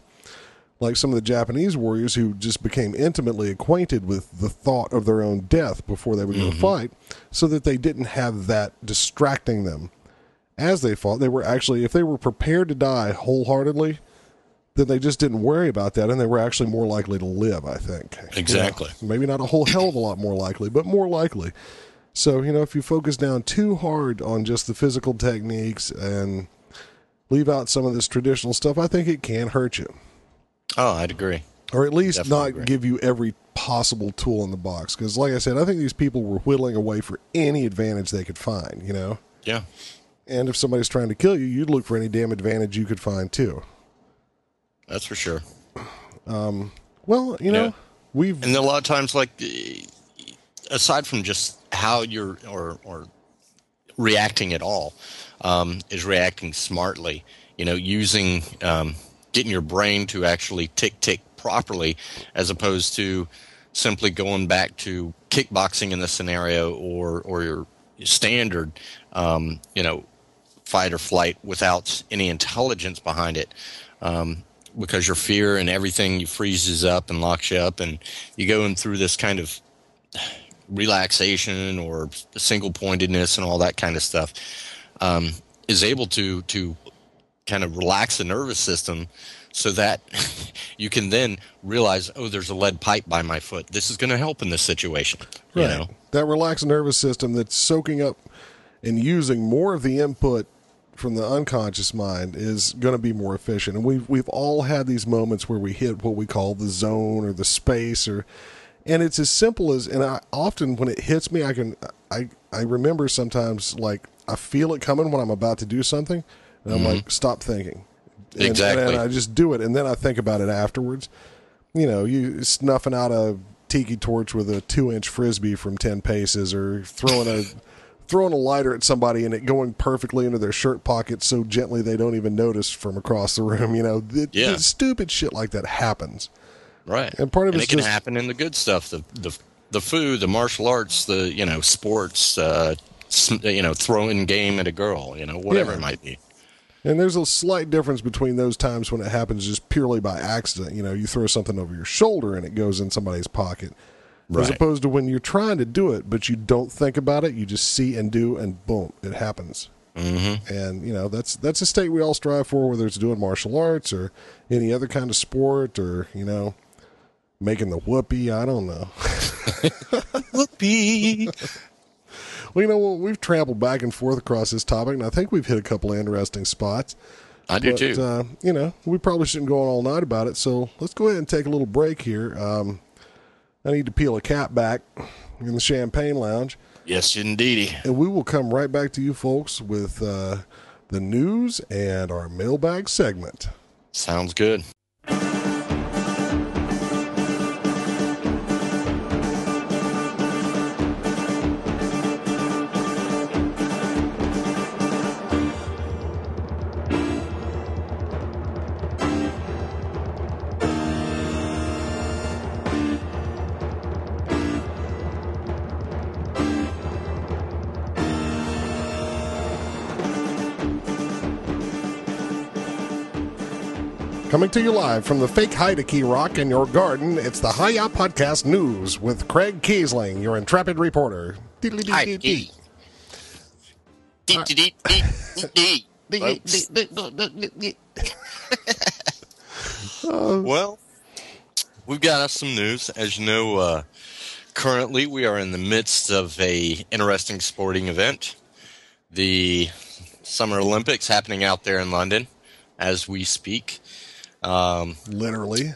[SPEAKER 2] like some of the Japanese warriors who just became intimately acquainted with the thought of their own death before they would go mm-hmm. fight, so that they didn't have that distracting them as they fought, they were actually, if they were prepared to die wholeheartedly, then they just didn't worry about that, and they were actually more likely to live. I think You know,
[SPEAKER 3] Exactly.
[SPEAKER 2] maybe not a whole hell of a lot more likely, but more likely. So you know, if you focus down too hard on just the physical techniques and leave out some of this traditional stuff, I think it can hurt you,
[SPEAKER 3] Oh, I'd agree.
[SPEAKER 2] or at least
[SPEAKER 3] Definitely
[SPEAKER 2] not
[SPEAKER 3] agree.
[SPEAKER 2] give you every possible tool in the box. Because, like I said, I think these people were whittling away for any advantage they could find. You know.
[SPEAKER 3] Yeah.
[SPEAKER 2] And if somebody's trying to kill you, you'd look for any damn advantage you could find too.
[SPEAKER 3] That's for sure.
[SPEAKER 2] Well, you know,
[SPEAKER 3] Yeah.
[SPEAKER 2] we've
[SPEAKER 3] And a lot of times, like, aside from just how you're or or reacting at all, um, is reacting smartly. You know, using um, getting your brain to actually tick tick properly, as opposed to simply going back to kickboxing in the scenario or or your standard, um, you know, fight or flight without any intelligence behind it. Um, because your fear and everything freezes up and locks you up, and you go in through this kind of relaxation or single pointedness and all that kind of stuff, um, is able to to kind of relax the nervous system so that you can then realize, oh, there's a lead pipe by my foot. This is going to help in this situation. You
[SPEAKER 2] right.
[SPEAKER 3] know,
[SPEAKER 2] that relaxed nervous system that's soaking up and using more of the input from the unconscious mind is going to be more efficient. And we've we've all had these moments where we hit what we call the zone or the space or and it's as simple as and I often when it hits me I can I I remember sometimes like I feel it coming when I'm about to do something and I'm like stop thinking. And-
[SPEAKER 3] Exactly.
[SPEAKER 2] And, I just do it and then I think about it afterwards. You know, you snuffing out a tiki torch with a two inch frisbee from ten paces or throwing a throwing a lighter at somebody and it going perfectly into their shirt pocket so gently they don't even notice from across the room. You know, the,
[SPEAKER 3] Yeah.
[SPEAKER 2] the stupid shit like that happens.
[SPEAKER 3] right?
[SPEAKER 2] And part of
[SPEAKER 3] and it can
[SPEAKER 2] just-
[SPEAKER 3] happen in the good stuff, the the the food, the martial arts, the you know sports, uh, you know throwing game at a girl, you know whatever
[SPEAKER 2] Yeah.
[SPEAKER 3] it might be.
[SPEAKER 2] And there's a slight difference between those times when it happens just purely by accident. You know, you throw something over your shoulder and it goes in somebody's pocket. As opposed to when you're trying to do it, but you don't think about it, you just see and do, and boom, it happens.
[SPEAKER 3] Mm-hmm.
[SPEAKER 2] And you know that's that's a state we all strive for, whether it's doing martial arts or any other kind of sport, or you know, making the whoopee. I don't know.
[SPEAKER 3] Whoopee.
[SPEAKER 2] Well, you know, we've trampled back and forth across this topic, and I think we've hit a couple of interesting spots.
[SPEAKER 3] I do
[SPEAKER 2] But,
[SPEAKER 3] too.
[SPEAKER 2] Uh, you know, we probably shouldn't go on all night about it. So let's go ahead and take a little break here. Um, I need to peel a cap back in the champagne lounge,
[SPEAKER 3] yes, indeedy.
[SPEAKER 2] and we will come right back to you folks with uh, the news and our mailbag segment.
[SPEAKER 3] Sounds good.
[SPEAKER 2] Coming to you live from the fake Heideke Rock in your garden, it's the Hiya Podcast News with Craig Kiesling, your intrepid reporter.
[SPEAKER 3] Heideke. well, we've got us some news. As you know, uh, currently we are in the midst of a interesting sporting event, the Summer Olympics happening out there in London as we speak. Um,
[SPEAKER 2] Literally.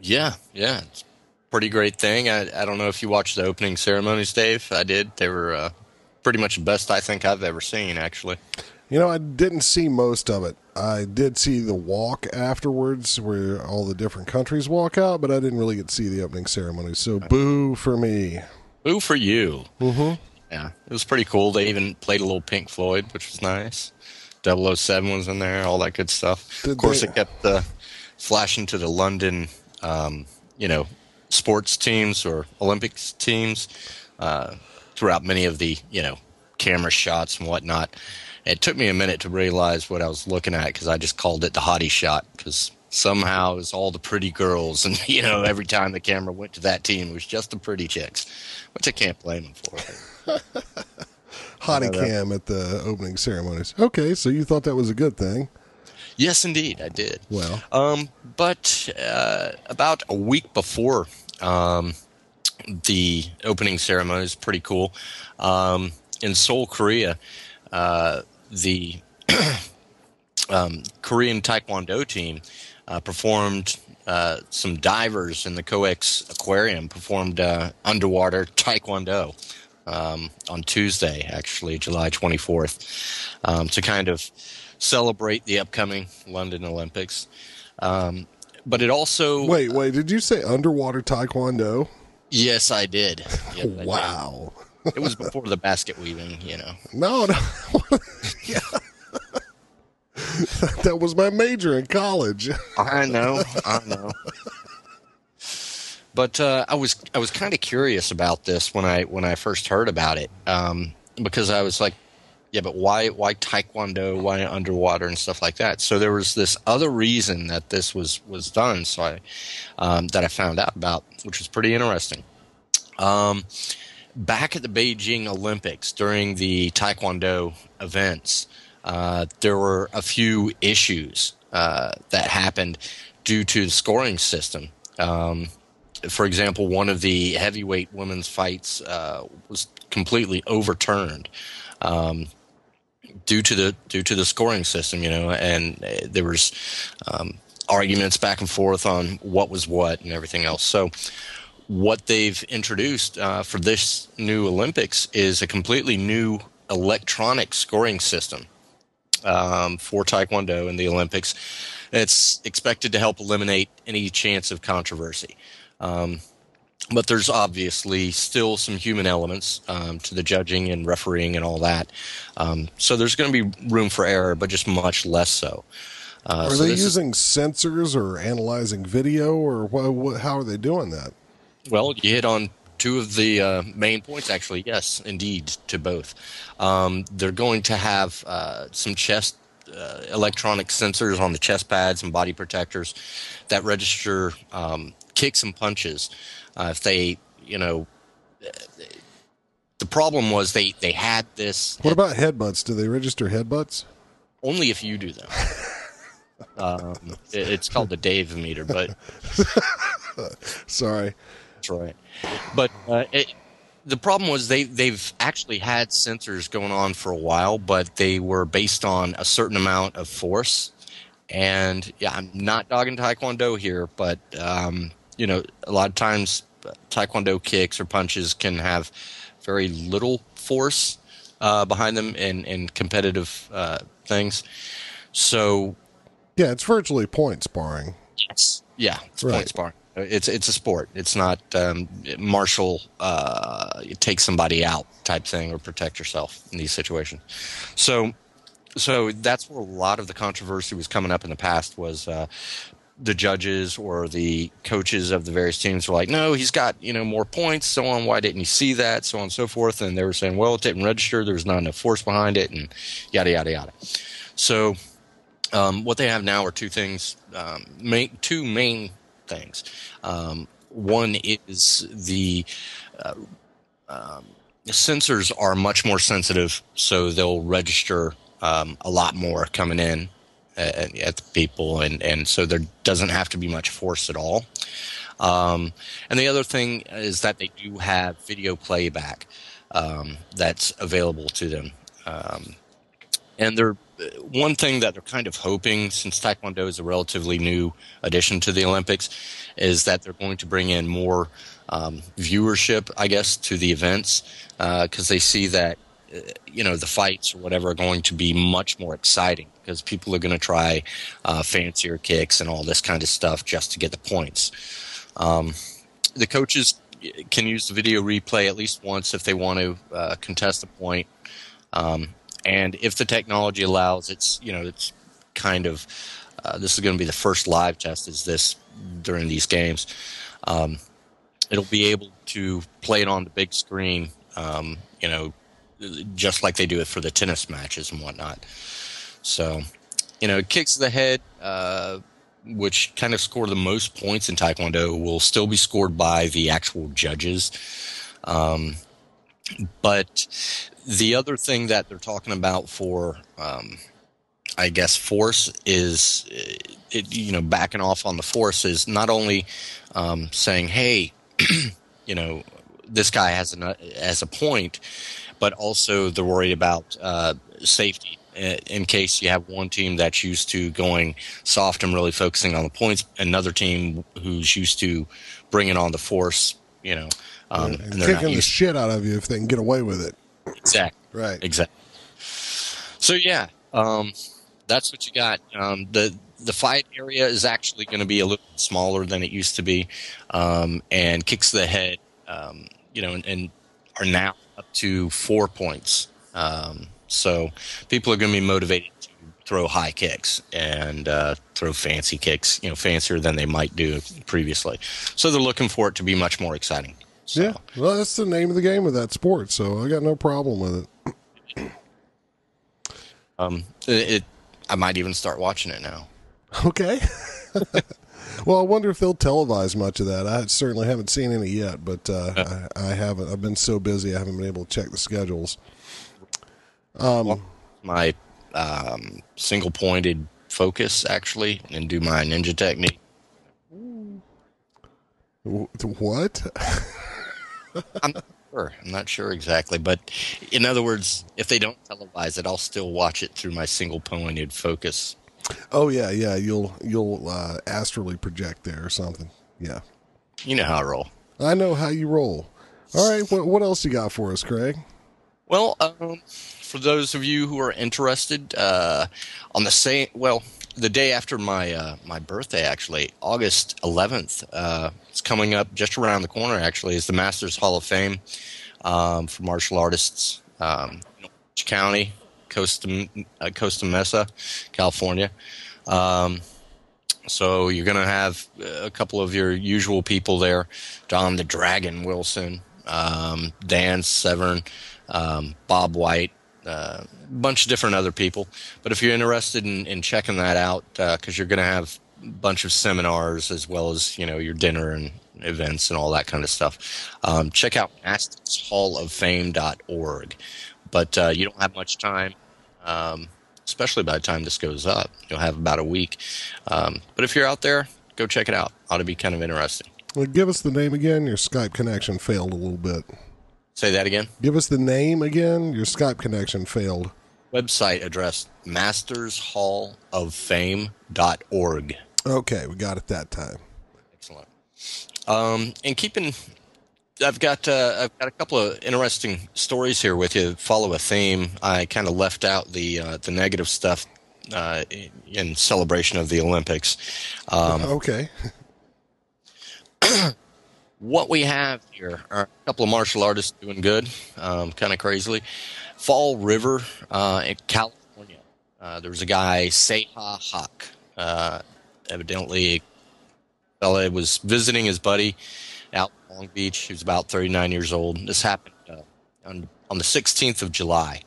[SPEAKER 3] yeah, yeah, it's a pretty great thing. I, I don't know if you watched the opening ceremonies, Dave. I did. They were uh, pretty much the best I think I've ever seen, actually.
[SPEAKER 2] You know, I didn't see most of it. I did see the walk afterwards where all the different countries walk out, but I didn't really get to see the opening ceremony. So boo for me.
[SPEAKER 3] Boo for you. Mm-hmm. Yeah, it was pretty cool. They even played a little Pink Floyd, which was nice. 007 was in there, all that good stuff.
[SPEAKER 2] Did
[SPEAKER 3] of course,
[SPEAKER 2] they-
[SPEAKER 3] it kept uh, flashing to the London, um, you know, sports teams or Olympics teams uh, throughout many of the, you know, camera shots and whatnot. It took me a minute to realize what I was looking at because I just called it the hottie shot because somehow it was all the pretty girls. And, you know, every time the camera went to that team, it was just the pretty chicks, which I can't blame them for.
[SPEAKER 2] Hottie cam at the opening ceremonies. Okay, so you thought that was a good thing.
[SPEAKER 3] Yes, indeed, I did.
[SPEAKER 2] Well,
[SPEAKER 3] Um, but uh, about a week before um, the opening ceremony is pretty cool. Um, in Seoul, Korea, uh, the um, Korean Taekwondo team uh, performed. Uh, some divers in the Coex Aquarium performed uh, underwater Taekwondo um, on Tuesday, actually, July 24th, um, to kind of celebrate the upcoming London Olympics. Um, but it also.
[SPEAKER 2] wait, wait, did you say underwater taekwondo?
[SPEAKER 3] Yes, I did. Yes, I did.
[SPEAKER 2] Wow.
[SPEAKER 3] It was before the basket weaving, you know.
[SPEAKER 2] No, no. yeah. that was my major in college.
[SPEAKER 3] I know, I know. But uh, I was I was kind of curious about this when I when I first heard about it um, because I was like, yeah, but why why taekwondo, why underwater and stuff like that? So there was this other reason that this was was done. So I um, that I found out about, which was pretty interesting. Um, back at the Beijing Olympics during the taekwondo events, uh, there were a few issues uh, that happened due to the scoring system. Um, for example, one of the heavyweight women's fights uh, was completely overturned um, due to the due to the scoring system. You know, and uh, there was um, arguments back and forth on what was what and everything else. So what they've introduced uh, for this new Olympics is a completely new electronic scoring system um, for Taekwondo in the Olympics. It's expected to help eliminate any chance of controversy. Um, but there's obviously still some human elements um, to the judging and refereeing and all that. Um, so there's going to be room for error, but just much less so. Uh,
[SPEAKER 2] Are
[SPEAKER 3] so
[SPEAKER 2] they
[SPEAKER 3] this is-
[SPEAKER 2] using sensors or analyzing video, or wha wha how are they doing that?
[SPEAKER 3] Well, you hit on two of the uh, main points, actually. Yes, indeed, to both. Um, they're going to have uh, some chest uh, electronic sensors on the chest pads and body protectors that register um, kicks and punches. Uh, if they, you know, the problem was they they had this.
[SPEAKER 2] What about headbutts? Do they register headbutts?
[SPEAKER 3] Only if you do them. um, it, it's called the Dave meter, but
[SPEAKER 2] Sorry.
[SPEAKER 3] that's right. But uh, it, the problem was they they've actually had sensors going on for a while, but they were based on a certain amount of force. And yeah, I'm not dogging Taekwondo here, but um, you know, a lot of times Taekwondo kicks or punches can have very little force uh, behind them in in competitive uh, things. So
[SPEAKER 2] Yeah, it's virtually point sparring.
[SPEAKER 3] Yes. Yeah, it's
[SPEAKER 2] Right.
[SPEAKER 3] point sparring. It's it's a sport. It's not um, martial. Uh, take somebody out type thing or protect yourself in these situations. So, so that's where a lot of the controversy was coming up in the past. Was uh, the judges or the coaches of the various teams were like, "No, he's got you know more points, so on. Why didn't you see that? So on and so forth." And they were saying, "Well, it didn't register. There was not enough force behind it, and yada yada yada." So um, what they have now are two things, um, main, two main things. Um, one is the uh, um, sensors are much more sensitive, so they'll register um, a lot more coming in at, at the people, and, and so there doesn't have to be much force at all. Um, and the other thing is that they do have video playback um, that's available to them. Um, and they're one thing that they're kind of hoping, since Taekwondo is a relatively new addition to the Olympics, is that they're going to bring in more um, viewership, I guess, to the events because they see that uh, you know the fights or whatever are going to be much more exciting because people are going to try uh, fancier kicks and all this kind of stuff just to get the points. Um, the coaches can use the video replay at least once if they want to uh, contest a point. Um, and if the technology allows, it's you know it's kind of uh, this is going to be the first live test. Is this during these games? Um, it'll be able to play it on the big screen, um, you know, just like they do it for the tennis matches and whatnot. So, you know, kicks to the head, uh, which kind of score the most points in Taekwondo, will still be scored by the actual judges. Um, but the other thing that they're talking about for, um, I guess, force is, it, you know, backing off on the force is not only um, saying, hey, you know, this guy has an has a point, but also they're worried about uh, safety in case you have one team that's used to going soft and really focusing on the points, another team who's used to bringing on the force, you know, um,
[SPEAKER 2] and
[SPEAKER 3] and
[SPEAKER 2] kicking the shit out of you if they can get away with it.
[SPEAKER 3] exactly.
[SPEAKER 2] Right.
[SPEAKER 3] Exactly. So yeah, um, that's what you got. Um, the the fight area is actually going to be a little smaller than it used to be, um, and kicks the head, um, you know, and, and are now up to four points. So people are going to be motivated to throw high kicks and uh, throw fancy kicks, you know, fancier than they might do previously. So they're looking for it to be much more exciting. So,
[SPEAKER 2] Yeah. Well, that's the name of the game of that sport, so I got no problem with it.
[SPEAKER 3] um, it, it I might even start watching it now.
[SPEAKER 2] Okay. well, I wonder if they'll televise much of that. I certainly haven't seen any yet, but uh, I, I haven't. I've been so busy, I haven't been able to check the schedules.
[SPEAKER 3] My um, single pointed focus actually and do my ninja technique.
[SPEAKER 2] What?
[SPEAKER 3] I'm not sure. I'm not sure exactly, but in other words, if they don't televise it, I'll still watch it through my single pointed focus.
[SPEAKER 2] Oh yeah, yeah. You'll you'll uh, astrally project there or something. Yeah,
[SPEAKER 3] You know how I roll.
[SPEAKER 2] I know how you roll. All right. What what else you got for us, Craig?
[SPEAKER 3] Well, um, for those of you who are interested, uh, on the same well, the day after my uh, my birthday, actually, August 11th, uh, it's coming up just around the corner. Actually, is the Masters Hall of Fame um, for martial artists, um, Orange County, Costa uh, Costa Mesa, California. Um, so you're going to have a couple of your usual people there: Don the Dragon Wilson, um, Dan Severn, um, Bob White, uh, a bunch of different other people. But if you're interested in, in checking that out, because you're going to have a bunch of seminars as well as you know your dinner and events and all that kind of stuff, um, check out mastershalloffame.org. But uh, you don't have much time. Um, especially by the time this goes up. You'll have about a week. Um, but if you're out there, go check it out. Ought to be kind of interesting.
[SPEAKER 2] Well, give us the name again. Your Skype connection failed a little bit.
[SPEAKER 3] Say that again.
[SPEAKER 2] Give us the name again. Your Skype connection failed.
[SPEAKER 3] Website address mastershalloffame.org.
[SPEAKER 2] Okay, we got it that time.
[SPEAKER 3] Excellent. Um, and keeping, I've got uh, I've got a couple of interesting stories here with you. Follow a theme. I kind of left out the uh, the negative stuff uh, in celebration of the Olympics. Um,
[SPEAKER 2] okay.
[SPEAKER 3] what we have here are a couple of martial artists doing good, um, kind of crazily. Fall River uh, in California. Uh, there was a guy, Seha Hawk. Uh, evidently, fella was visiting his buddy out in Long Beach. He was about 39 years old. This happened uh, on, on the 16th of July.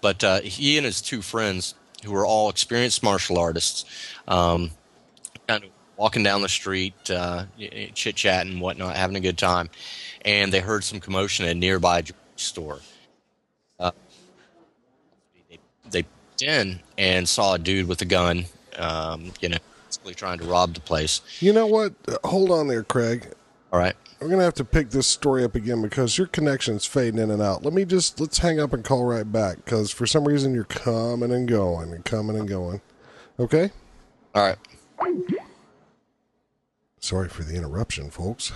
[SPEAKER 3] But uh, he and his two friends, who were all experienced martial artists, um, walking down the street, uh, chit chatting, whatnot, having a good time, and they heard some commotion at a nearby store. Uh, they, they peeked in and saw a dude with a gun, um, you know, basically trying to rob the place.
[SPEAKER 2] You know what? Hold on there, Craig.
[SPEAKER 3] All right.
[SPEAKER 2] We're gonna have to pick this story up again because your connection's fading in and out. Let me just let's hang up and call right back because for some reason you're coming and going and coming and going. Okay.
[SPEAKER 3] All right.
[SPEAKER 2] Sorry for the interruption, folks.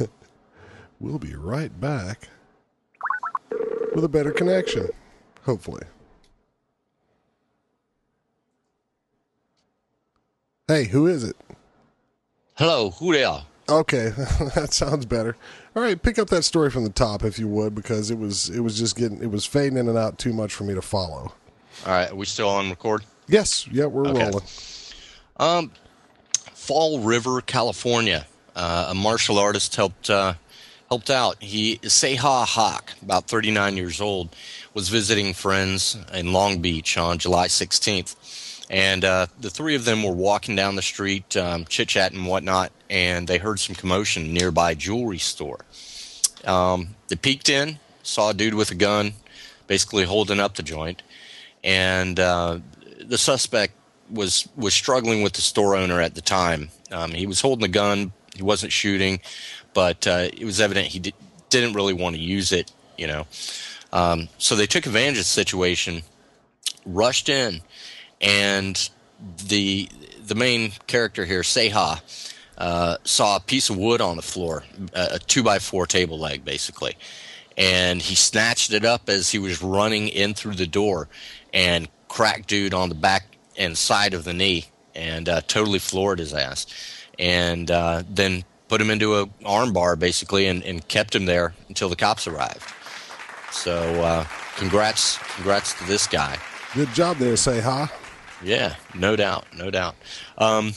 [SPEAKER 2] we'll be right back with a better connection, hopefully. Hey, who is it?
[SPEAKER 3] Hello, who they are?
[SPEAKER 2] Okay, that sounds better. All right, pick up that story from the top if you would, because it was it was just getting it was fading in and out too much for me to follow.
[SPEAKER 3] All right, are we still on record?
[SPEAKER 2] Yes, yeah, we're
[SPEAKER 3] Okay.
[SPEAKER 2] rolling.
[SPEAKER 3] Um, Fall River, California. Uh, a martial artist helped uh, helped out. He Seha Hawk, about 39 years old, was visiting friends in Long Beach on July 16th, and uh, the three of them were walking down the street, um, chit chatting and whatnot, and they heard some commotion nearby jewelry store. Um, they peeked in, saw a dude with a gun, basically holding up the joint, and uh, the suspect was was struggling with the store owner at the time. Um, he was holding a gun. He wasn't shooting, but uh, it was evident he di- didn't really want to use it. You know, um, so they took advantage of the situation, rushed in, and the the main character here, Seha, uh, saw a piece of wood on the floor, a, a two by four table leg, basically, and he snatched it up as he was running in through the door, and cracked dude on the back and side of the knee, and uh, totally floored his ass, and uh, then put him into a arm bar basically, and, and kept him there until the cops arrived. So, uh, congrats, congrats to this guy.
[SPEAKER 2] Good job there, say hi.
[SPEAKER 3] Yeah, no doubt, no doubt. Um,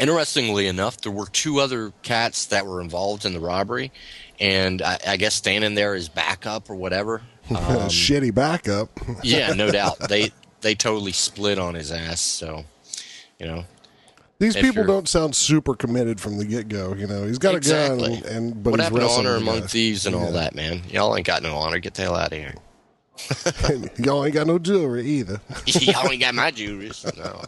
[SPEAKER 3] interestingly enough, there were two other cats that were involved in the robbery, and I, I guess standing there is backup or whatever. Um,
[SPEAKER 2] Shitty backup.
[SPEAKER 3] yeah, no doubt. They they totally split on his ass. So, you know,
[SPEAKER 2] These
[SPEAKER 3] if
[SPEAKER 2] people don't sound super committed from the get go. You know, he's got
[SPEAKER 3] exactly.
[SPEAKER 2] a gun, and but
[SPEAKER 3] what
[SPEAKER 2] he's
[SPEAKER 3] happened to honor among thieves and all that, man? Y'all ain't got no honor. Get the hell out of here.
[SPEAKER 2] Y'all ain't got no jewelry either.
[SPEAKER 3] Y'all ain't got my jewelry. No.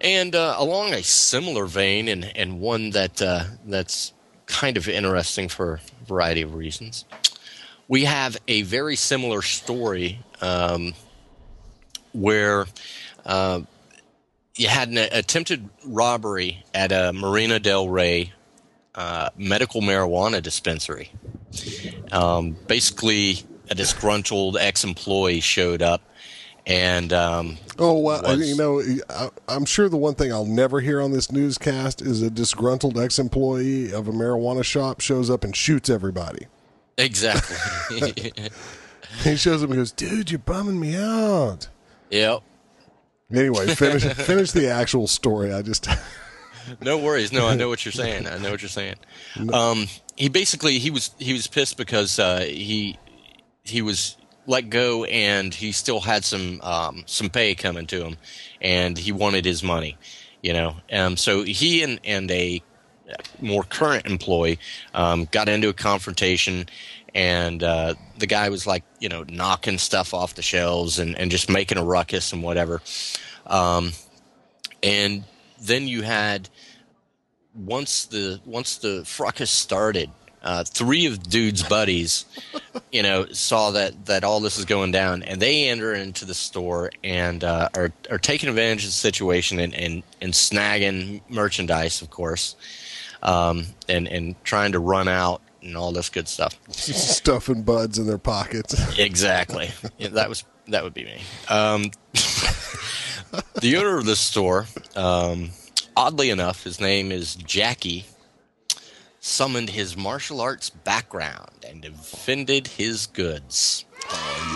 [SPEAKER 3] And uh, along a similar vein, and, and one that uh, that's kind of interesting for a variety of reasons, we have a very similar story um, where uh, you had an attempted robbery at a Marina Del Rey uh, medical marijuana dispensary. Um, basically, a disgruntled ex-employee showed up, and um,
[SPEAKER 2] Oh, well,
[SPEAKER 3] was-
[SPEAKER 2] you know, I, I'm sure the one thing I'll never hear on this newscast is a disgruntled ex-employee of a marijuana shop shows up and shoots everybody.
[SPEAKER 3] exactly.
[SPEAKER 2] He shows up and goes, "Dude, you're bumming me out."
[SPEAKER 3] Yep.
[SPEAKER 2] Anyway, finish finish the actual story. I just
[SPEAKER 3] No worries. No, I know what you're saying. I know what you're saying. Um, he basically he was he was pissed because uh, he he was let go, and he still had some um, some pay coming to him, and he wanted his money. You know, um, so he and and a more current employee um, got into a confrontation, and uh, the guy was like, you know, knocking stuff off the shelves and, and just making a ruckus and whatever. Um, and then you had once the once the fracas started, uh, three of dude's buddies, you know, saw that that all this is going down, and they enter into the store and uh, are are taking advantage of the situation and and, and snagging merchandise, of course, um, and and trying to run out and all this good stuff.
[SPEAKER 2] Stuffing buds in their pockets.
[SPEAKER 3] Exactly. Yeah, that was that would be me. Um, the owner of this store, um, oddly enough, his name is Jackie. Summoned his martial arts background and defended his goods.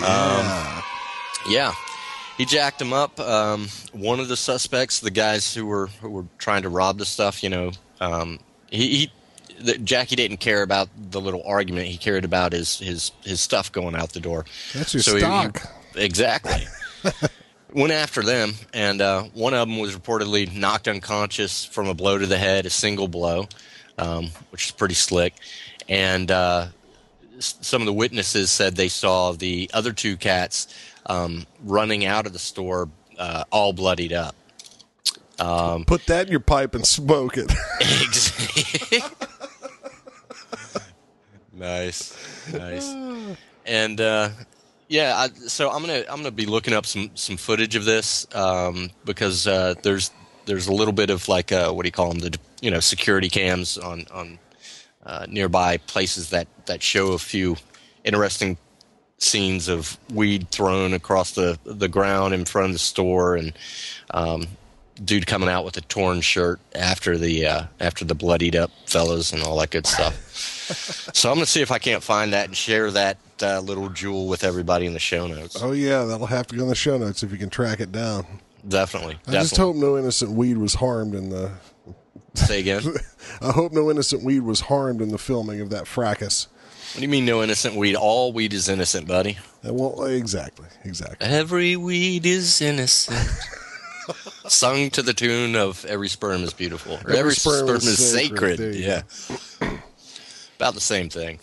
[SPEAKER 2] yeah.
[SPEAKER 3] Yeah, he jacked him up. Um, one of the suspects, the guys who were who were trying to rob the stuff, you know, um, he, he the, Jackie didn't care about the little argument. He cared about his his his stuff going out the door.
[SPEAKER 2] That's your
[SPEAKER 3] So
[SPEAKER 2] stock.
[SPEAKER 3] he- exactly. Went after them, and uh, one of them was reportedly knocked unconscious from a blow to the head, a single blow, um, which is pretty slick. And uh, some of the witnesses said they saw the other two cats um, running out of the store, uh, all bloodied up.
[SPEAKER 2] Put that in your pipe and smoke it.
[SPEAKER 3] nice, nice. And uh, yeah, I, so I'm gonna I'm gonna be looking up some some footage of this um, because uh, there's there's a little bit of like uh, what do you call them the you know security cams on on uh, nearby places that that show a few interesting scenes of weed thrown across the the ground in front of the store and um, dude coming out with a torn shirt after the uh, after the bloodied up fellas and all that good stuff. so I'm gonna see if I can't find that and share that uh, little jewel with everybody in the show notes.
[SPEAKER 2] oh yeah, that'll have to go in the show notes if you can track it down.
[SPEAKER 3] Definitely,
[SPEAKER 2] I
[SPEAKER 3] definitely.
[SPEAKER 2] just hope no innocent weed was harmed in the.
[SPEAKER 3] Say again.
[SPEAKER 2] I hope no innocent weed was harmed in the filming of that fracas.
[SPEAKER 3] What do you mean no innocent weed? All weed is innocent, buddy.
[SPEAKER 2] Uh, Well, exactly, exactly.
[SPEAKER 3] Every weed is innocent. Sung to the tune of "Every sperm is beautiful." Or every, sperm, is sacred.
[SPEAKER 2] There you
[SPEAKER 3] Yeah, about the same thing.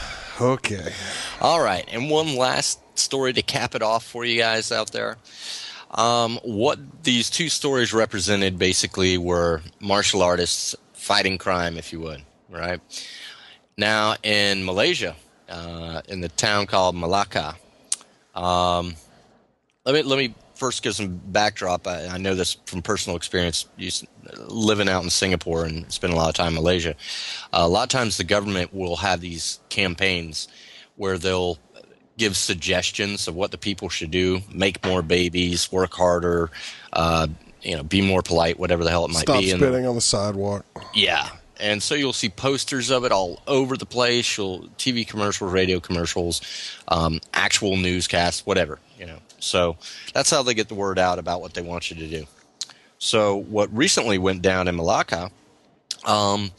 [SPEAKER 2] Okay.
[SPEAKER 3] All right, and one last story to cap it off for you guys out there. Um, what these two stories represented basically were martial artists fighting crime, if you would, right? Now, in Malaysia, uh, in the town called Malacca, um, let me let me first give some backdrop. I, I know this from personal experience, used, living out in Singapore and spending a lot of time in Malaysia. Uh, a lot of times, the government will have these campaigns where they'll give suggestions of what the people should do: make more babies, work harder, uh, you know, be more polite, whatever the hell it might
[SPEAKER 2] Stop
[SPEAKER 3] be. And-
[SPEAKER 2] spitting on the sidewalk.
[SPEAKER 3] yeah. And so you'll see posters of it all over the place. You'll TV commercials, radio commercials, um, actual newscasts, whatever, you know. So that's how they get the word out about what they want you to do. So what recently went down in Malacca, um,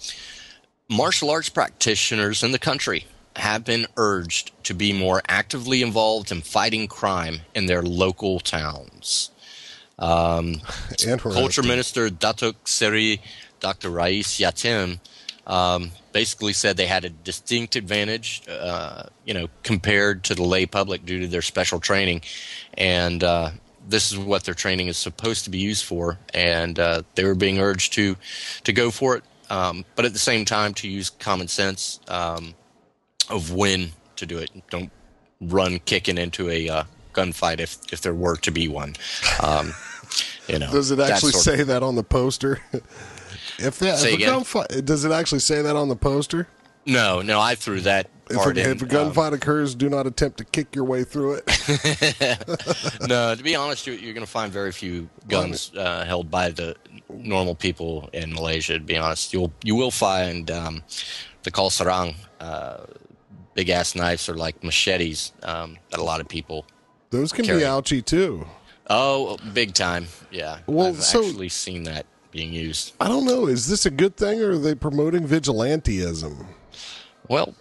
[SPEAKER 3] martial arts practitioners in the country have been urged to be more actively involved in fighting crime in their local towns.
[SPEAKER 2] Interesting.
[SPEAKER 3] Culture Minister Datuk Seri Dr. Rais Yatim um, basically said they had a distinct advantage, uh, you know, compared to the lay public due to their special training, and uh, this is what their training is supposed to be used for, and uh, they were being urged to to go for it, um, but at the same time to use common sense um, of when to do it. Don't run kicking into a uh, gunfight if if there were to be one. Um, you know,
[SPEAKER 2] Does it actually say that on the poster? if that,
[SPEAKER 3] Say
[SPEAKER 2] if a gunfight, does it actually say that on the poster?
[SPEAKER 3] No, no, I threw that
[SPEAKER 2] If
[SPEAKER 3] part
[SPEAKER 2] a,
[SPEAKER 3] in.
[SPEAKER 2] if a
[SPEAKER 3] Um,
[SPEAKER 2] gunfight occurs, do not attempt to kick your way through it.
[SPEAKER 3] no, to be honest, you- you're going to find very few guns uh, held by the normal people in Malaysia. To be honest, you'll you will find um, the call sarang, uh, big ass knives, or like machetes um, that a lot of people.
[SPEAKER 2] Those can
[SPEAKER 3] Carry.
[SPEAKER 2] be ouchy too.
[SPEAKER 3] Oh, big time! Yeah,
[SPEAKER 2] Well,
[SPEAKER 3] I've
[SPEAKER 2] so-
[SPEAKER 3] actually seen that being used.
[SPEAKER 2] I don't know. Is this a good thing or are they promoting vigilanteism?
[SPEAKER 3] Well,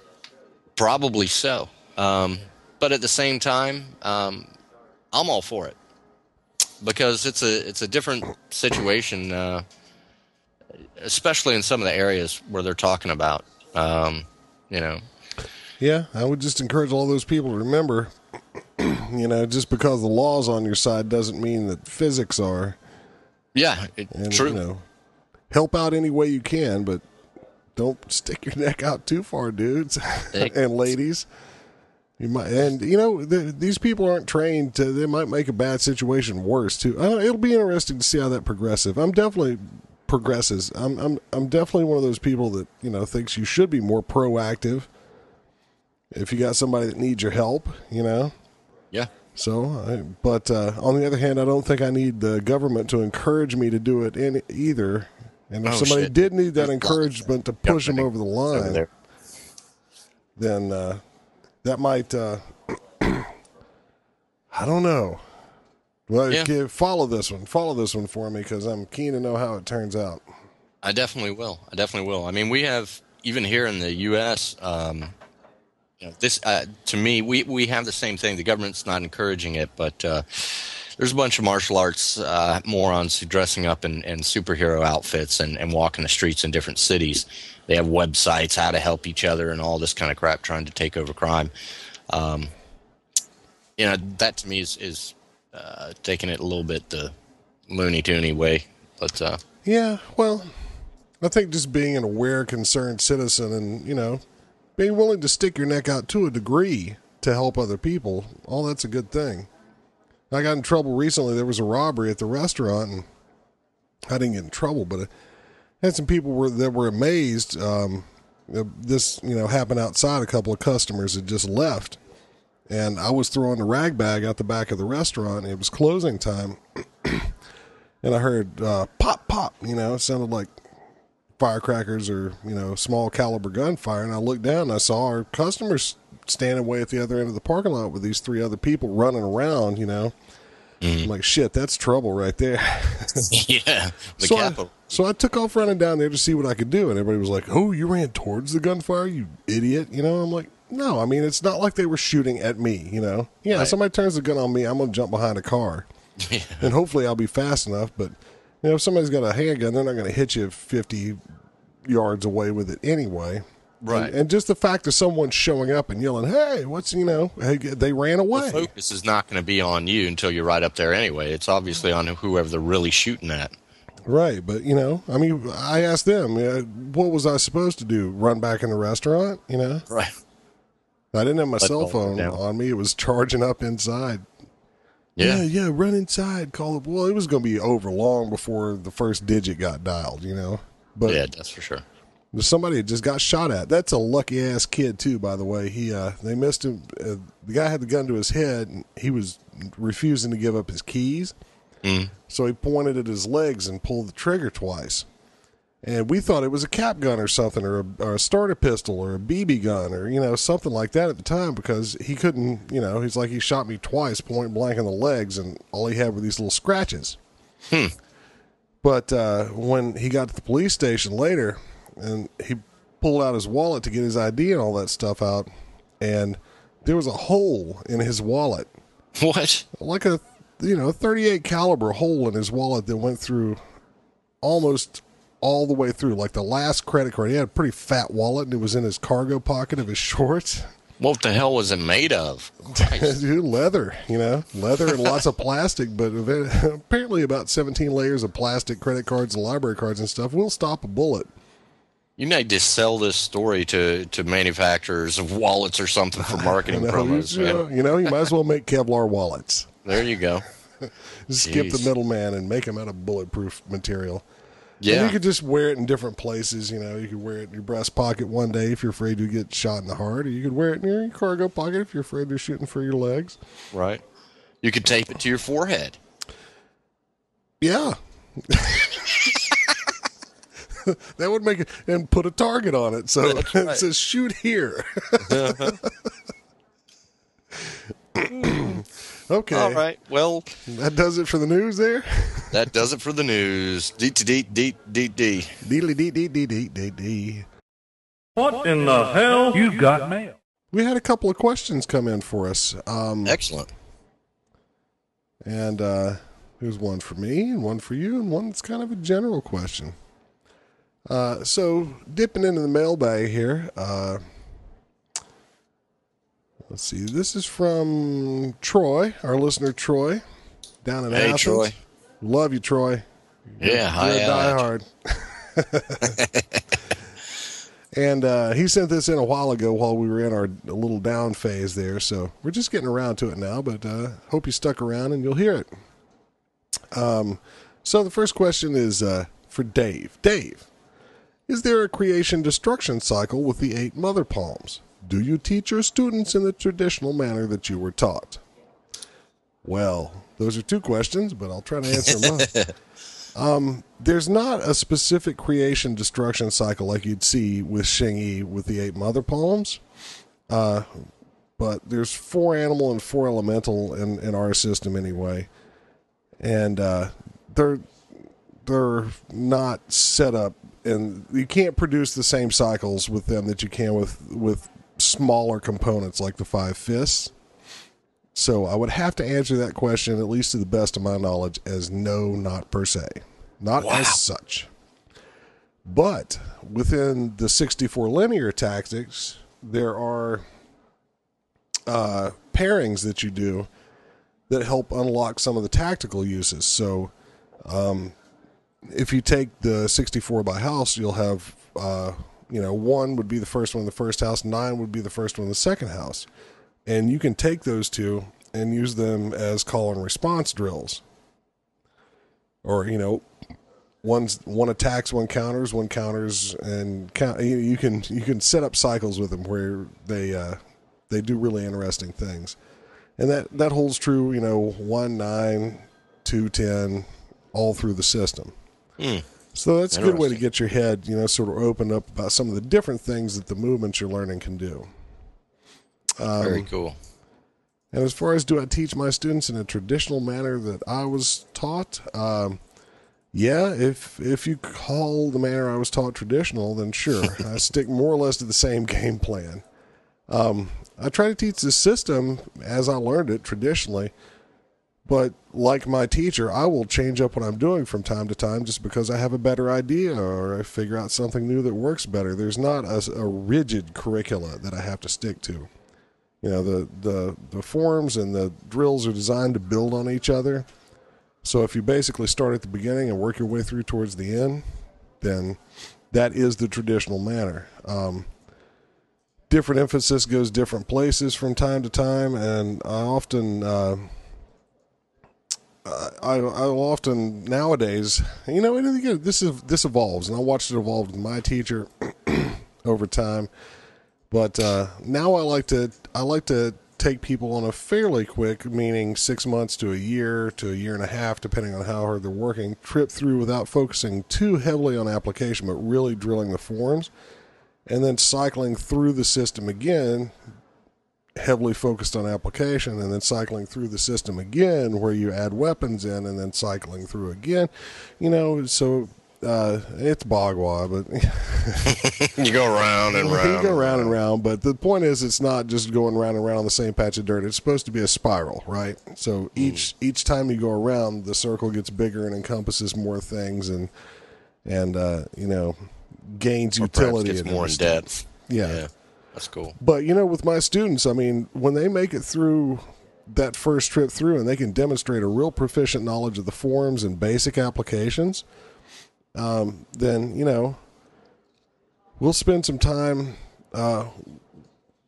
[SPEAKER 3] probably so. Um, but at the same time, um, I'm all for it because it's a it's a different situation, uh, especially in some of the areas where they're talking about. Um, you know,
[SPEAKER 2] Yeah, I would just encourage all those people to remember, you know, just because the law's on your side doesn't mean that physics are.
[SPEAKER 3] Yeah, it,
[SPEAKER 2] And,
[SPEAKER 3] true.
[SPEAKER 2] You know, help out any way you can, but don't stick your neck out too far, dudes and ladies. You might, and you know, the, these people aren't trained to. They might make a bad situation worse too. I don't, it'll be interesting to see how that progressive. I'm definitely progresses. I'm, I'm, I'm definitely one of those people that you know thinks you should be more proactive. If you got somebody that needs your help, you know.
[SPEAKER 3] yeah,
[SPEAKER 2] So, I, but uh, on the other hand, I don't think I need the government to encourage me to do it in either. And if
[SPEAKER 3] Oh,
[SPEAKER 2] somebody
[SPEAKER 3] shit.
[SPEAKER 2] did need that
[SPEAKER 3] There's
[SPEAKER 2] encouragement to push them over the line,
[SPEAKER 3] there.
[SPEAKER 2] then uh, that might. Uh, I don't know. Well,
[SPEAKER 3] Yeah.
[SPEAKER 2] follow this one. Follow this one for me because I'm keen to know how it turns out.
[SPEAKER 3] I definitely will. I definitely will. I mean, we have even here in the U.S. Um, you know, this uh, to me, we we have the same thing. The government's not encouraging it, but uh, there's a bunch of martial arts uh, morons who dressing up in, in superhero outfits and, and walking the streets in different cities. They have websites how to help each other and all this kind of crap, trying to take over crime. Um, you know, that to me is is uh, taking it a little bit the loony toony way, but. Uh,
[SPEAKER 2] Yeah, well, I think just being an aware, concerned citizen and, you know, being willing to stick your neck out to a degree to help other people, all that's a good thing. I got in trouble recently. There was a robbery at the restaurant, and I didn't get in trouble, but I had some people were, that were amazed. Um, this, you know, happened outside. A couple of customers had just left, and I was throwing the rag bag out the back of the restaurant. It was closing time, and I heard uh, pop, pop. You know, it sounded like firecrackers or you know small caliber gunfire. And I looked down, and I saw our customers standing way at the other end of the parking lot with these three other people running around. You know, mm-hmm. I'm like, shit, that's trouble right there.
[SPEAKER 3] yeah, the
[SPEAKER 2] so, I, so I took off running down there to see what I could do, and everybody was like, "Oh, you ran towards the gunfire, you idiot!" You know, I'm like, "No, I mean, it's not like they were shooting at me. You know, yeah,
[SPEAKER 3] Right.
[SPEAKER 2] somebody turns the gun on me, I'm gonna jump behind a car,
[SPEAKER 3] Yeah.
[SPEAKER 2] and hopefully I'll be fast enough. But you know, if somebody's got a handgun, they're not gonna hit you 50 yards away with it anyway."
[SPEAKER 3] Right.
[SPEAKER 2] And, and just the fact of someone showing up and yelling, "Hey, what's you know?" Hey, they ran away.
[SPEAKER 3] the focus is not going to be on you until you're right up there anyway. It's obviously on whoever they're really shooting at.
[SPEAKER 2] Right, but you know, I mean, I asked them, uh, what was I supposed to do? Run back in the restaurant? You know,
[SPEAKER 3] Right.
[SPEAKER 2] I didn't have my
[SPEAKER 3] Let
[SPEAKER 2] cell phone on me; it was charging up inside.
[SPEAKER 3] Yeah.
[SPEAKER 2] yeah, yeah, run inside. Call it. Well, it was going to be over long before the first digit got dialed. You know, but
[SPEAKER 3] Yeah, that's for sure.
[SPEAKER 2] somebody had just got shot at. That's a lucky ass kid too, by the way. He uh, they missed him. Uh, the guy had the gun to his head, and he was refusing to give up his keys. So he pointed at his legs and pulled the trigger twice. And we thought it was a cap gun or something, or a, or a starter pistol, or a BB gun, or you know something like that at the time because he couldn't. You know, he's like he shot me twice, point blank in the legs, and all he had were these little scratches. Hmm. But uh, when he got to the police station later, and he pulled out his wallet to get his ID and all that stuff out, and there was a hole in his wallet,
[SPEAKER 3] What?
[SPEAKER 2] like a you know 38 caliber hole in his wallet that went through almost all the way through, like the last credit card. He had a pretty fat wallet, and it was in his cargo pocket of his shorts.
[SPEAKER 3] What the hell was it made of?
[SPEAKER 2] Dude, leather, you know, leather and lots of plastic, but apparently about 17 layers of plastic credit cards and library cards and stuff will stop a bullet.
[SPEAKER 3] you need to sell this story to, to manufacturers of wallets or something for marketing
[SPEAKER 2] know,
[SPEAKER 3] promos.
[SPEAKER 2] you,
[SPEAKER 3] man.
[SPEAKER 2] you know, you might as well make Kevlar wallets.
[SPEAKER 3] There you go.
[SPEAKER 2] Skip the middleman and make them out of bulletproof material. And
[SPEAKER 3] Yeah.
[SPEAKER 2] you could just wear it in different places. You know, you could wear it in your breast pocket one day if you're afraid to get shot in the heart, or you could wear it in your cargo pocket if you're afraid they're shooting for your legs.
[SPEAKER 3] Right. You could tape it to your forehead.
[SPEAKER 2] Yeah. that would make it, and put a target on it. So
[SPEAKER 3] That's
[SPEAKER 2] it says shoot here. okay.
[SPEAKER 3] All right. Well,
[SPEAKER 2] That does it for the news there.
[SPEAKER 3] that does it for the news. D to D D D D.
[SPEAKER 2] Deedly dee dee dee dee dee dee.
[SPEAKER 4] What in the hell? You've got mail.
[SPEAKER 2] We had a couple of questions come in for us. Um,
[SPEAKER 3] Excellent.
[SPEAKER 2] and uh, there's one for me, and one for you, and one that's kind of a general question. Uh, so, dipping into the mailbag here. Uh, let's see. This is from Troy, our listener Troy, down in
[SPEAKER 3] Hey,
[SPEAKER 2] Athens.
[SPEAKER 3] Troy.
[SPEAKER 2] Love you, Troy.
[SPEAKER 3] Yeah, hi,
[SPEAKER 2] You're a
[SPEAKER 3] Alex.
[SPEAKER 2] diehard. and uh, he sent this in a while ago while we were in our little down phase there. So we're just getting around to it now, but uh, hope you stuck around and you'll hear it. Um, so the first question is uh, for Dave. Dave, is there a creation destruction cycle with the eight mother palms? Do you teach your students in the traditional manner that you were taught? Well, those are two questions, but I'll try to answer them up there's not a specific creation destruction cycle like you'd see with Xing with the eight mother palms. Uh, but there's four animal and four elemental in, in our system anyway. And uh, they're they're not set up and you can't produce the same cycles with them that you can with with smaller components like the five fists. So I would have to answer that question, at least to the best of my knowledge, as no, not per se, not as such. But within the 64 linear tactics, there are uh, pairings that you do that help unlock some of the tactical uses. So um, if you take the 64 by house, you'll have, uh, you know, one would be the first one in the first house, nine would be the first one in the second house. And you can take those two and use them as call and response drills. Or you know one's one attacks one counters one counters and count you, you can you can set up cycles with them where they uh they do really interesting things. And that that holds true you know 1 9 2 10 all through the system so that's a good way to get your head you know sort of opened up about some of the different things that the movements you're learning can do Um,
[SPEAKER 3] Very cool.
[SPEAKER 2] and as far as do I teach my students in a traditional manner that I was taught? Um, yeah, if if you call the manner I was taught traditional, then sure, I stick more or less to the same game plan. Um, I try to teach the system as I learned it traditionally, but like my teacher, I will change up what I'm doing from time to time just because I have a better idea or I figure out something new that works better. There's not a, a rigid curricula that I have to stick to. You know the the the forms and the drills are designed to build on each other. So if you basically start at the beginning and work your way through towards the end then that is the traditional manner. Um, different emphasis goes different places from time to time and i often uh, I, I'll often nowadays, you know, this is this evolves, and I watched it evolve with my teacher over time. But uh, now I like to I like to take people on a fairly quick, meaning six months to a year to a year and a half, depending on how hard they're working, trip through without focusing too heavily on application, but really drilling the forms, and then cycling through the system again, heavily focused on application, and then cycling through the system again, where you add weapons in, and then cycling through again. You know, so uh, it's Bagua, but
[SPEAKER 3] You go around and round.
[SPEAKER 2] you go round and round, but the point is, it's not just going round and round on the same patch of dirt. It's supposed to be a spiral, right? So each each time you go around, the circle gets bigger and encompasses more things, and and uh, you know gains
[SPEAKER 3] Or
[SPEAKER 2] utility.
[SPEAKER 3] gets
[SPEAKER 2] and
[SPEAKER 3] more in depth.
[SPEAKER 2] Yeah.
[SPEAKER 3] Yeah. That's cool.
[SPEAKER 2] But you know, with my students, I mean, when they make it through that first trip through, and they can demonstrate a real proficient knowledge of the forms and basic applications, um, then you know, we'll spend some time uh,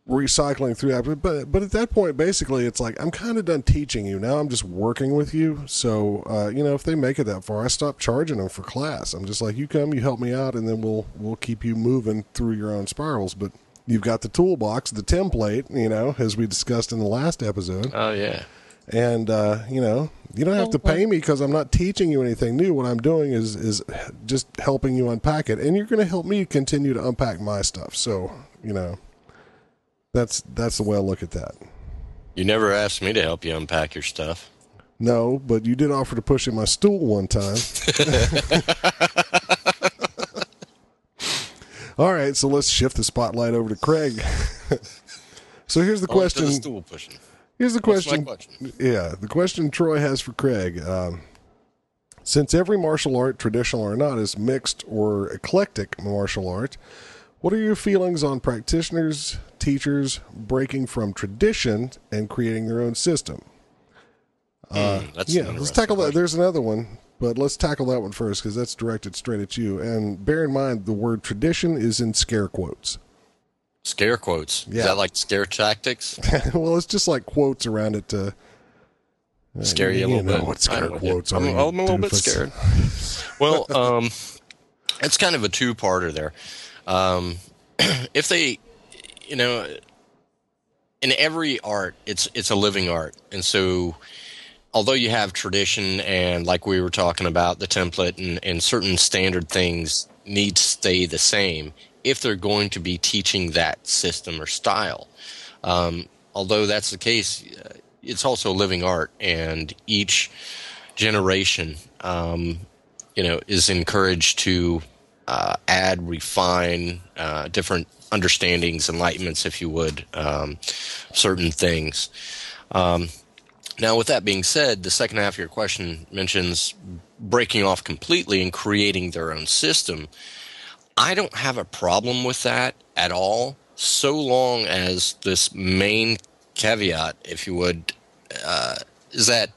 [SPEAKER 2] recycling through that. But but at that point, basically, it's like I'm kind of done teaching you. Now I'm just working with you. So uh, you know, if they make it that far, I stop charging them for class. I'm just like, you come, you help me out, and then we'll we'll keep you moving through your own spirals. But you've got the toolbox, the template, you know, as we discussed in the last episode,
[SPEAKER 3] Oh yeah.
[SPEAKER 2] and uh, you know. You don't have to pay me because I'm not teaching you anything new. What I'm doing is is just helping you unpack it, and you're going to help me continue to unpack my stuff. So, you know, that's that's the way I look at that.
[SPEAKER 3] You never asked me to help you unpack your stuff.
[SPEAKER 2] No, but you did offer to push in my stool one time. All right, so let's shift the spotlight over to Craig. so here's the
[SPEAKER 3] On
[SPEAKER 2] question.
[SPEAKER 3] the stool pushing.
[SPEAKER 2] Here's the question.
[SPEAKER 3] question?
[SPEAKER 2] Yeah, the question Troy has for Craig. Um, since every martial art, traditional or not, is mixed or eclectic martial art, what are your feelings on practitioners, teachers breaking from tradition and creating their own system?
[SPEAKER 3] Hmm, that's
[SPEAKER 2] yeah, let's tackle that. There's another one, but let's tackle that one first because that's directed straight at you. And bear in mind, the word tradition is in scare quotes.
[SPEAKER 3] Scare quotes.
[SPEAKER 2] Yeah.
[SPEAKER 3] Is that like scare tactics?
[SPEAKER 2] well, it's just like quotes around it to
[SPEAKER 3] Scare you a little
[SPEAKER 2] know
[SPEAKER 3] bit.
[SPEAKER 2] what scare
[SPEAKER 3] you.
[SPEAKER 2] quotes
[SPEAKER 3] I'm, I'm a little bit scared. well, um, it's kind of a two-parter there. Um, if they, you know, in every art, it's it's a living art, and so although you have tradition and like we were talking about the template and, and certain standard things need to stay the same if they're going to be teaching that system or style. Um, although that's the case uh, it's also living art and each generation um, you know is encouraged to uh, add refine uh, different understandings enlightenments if you would um, certain things. Um, now, with that being said, the second half of your question mentions breaking off completely and creating their own system. I don't have a problem with that at all, so long as this main caveat, if you would, uh, is that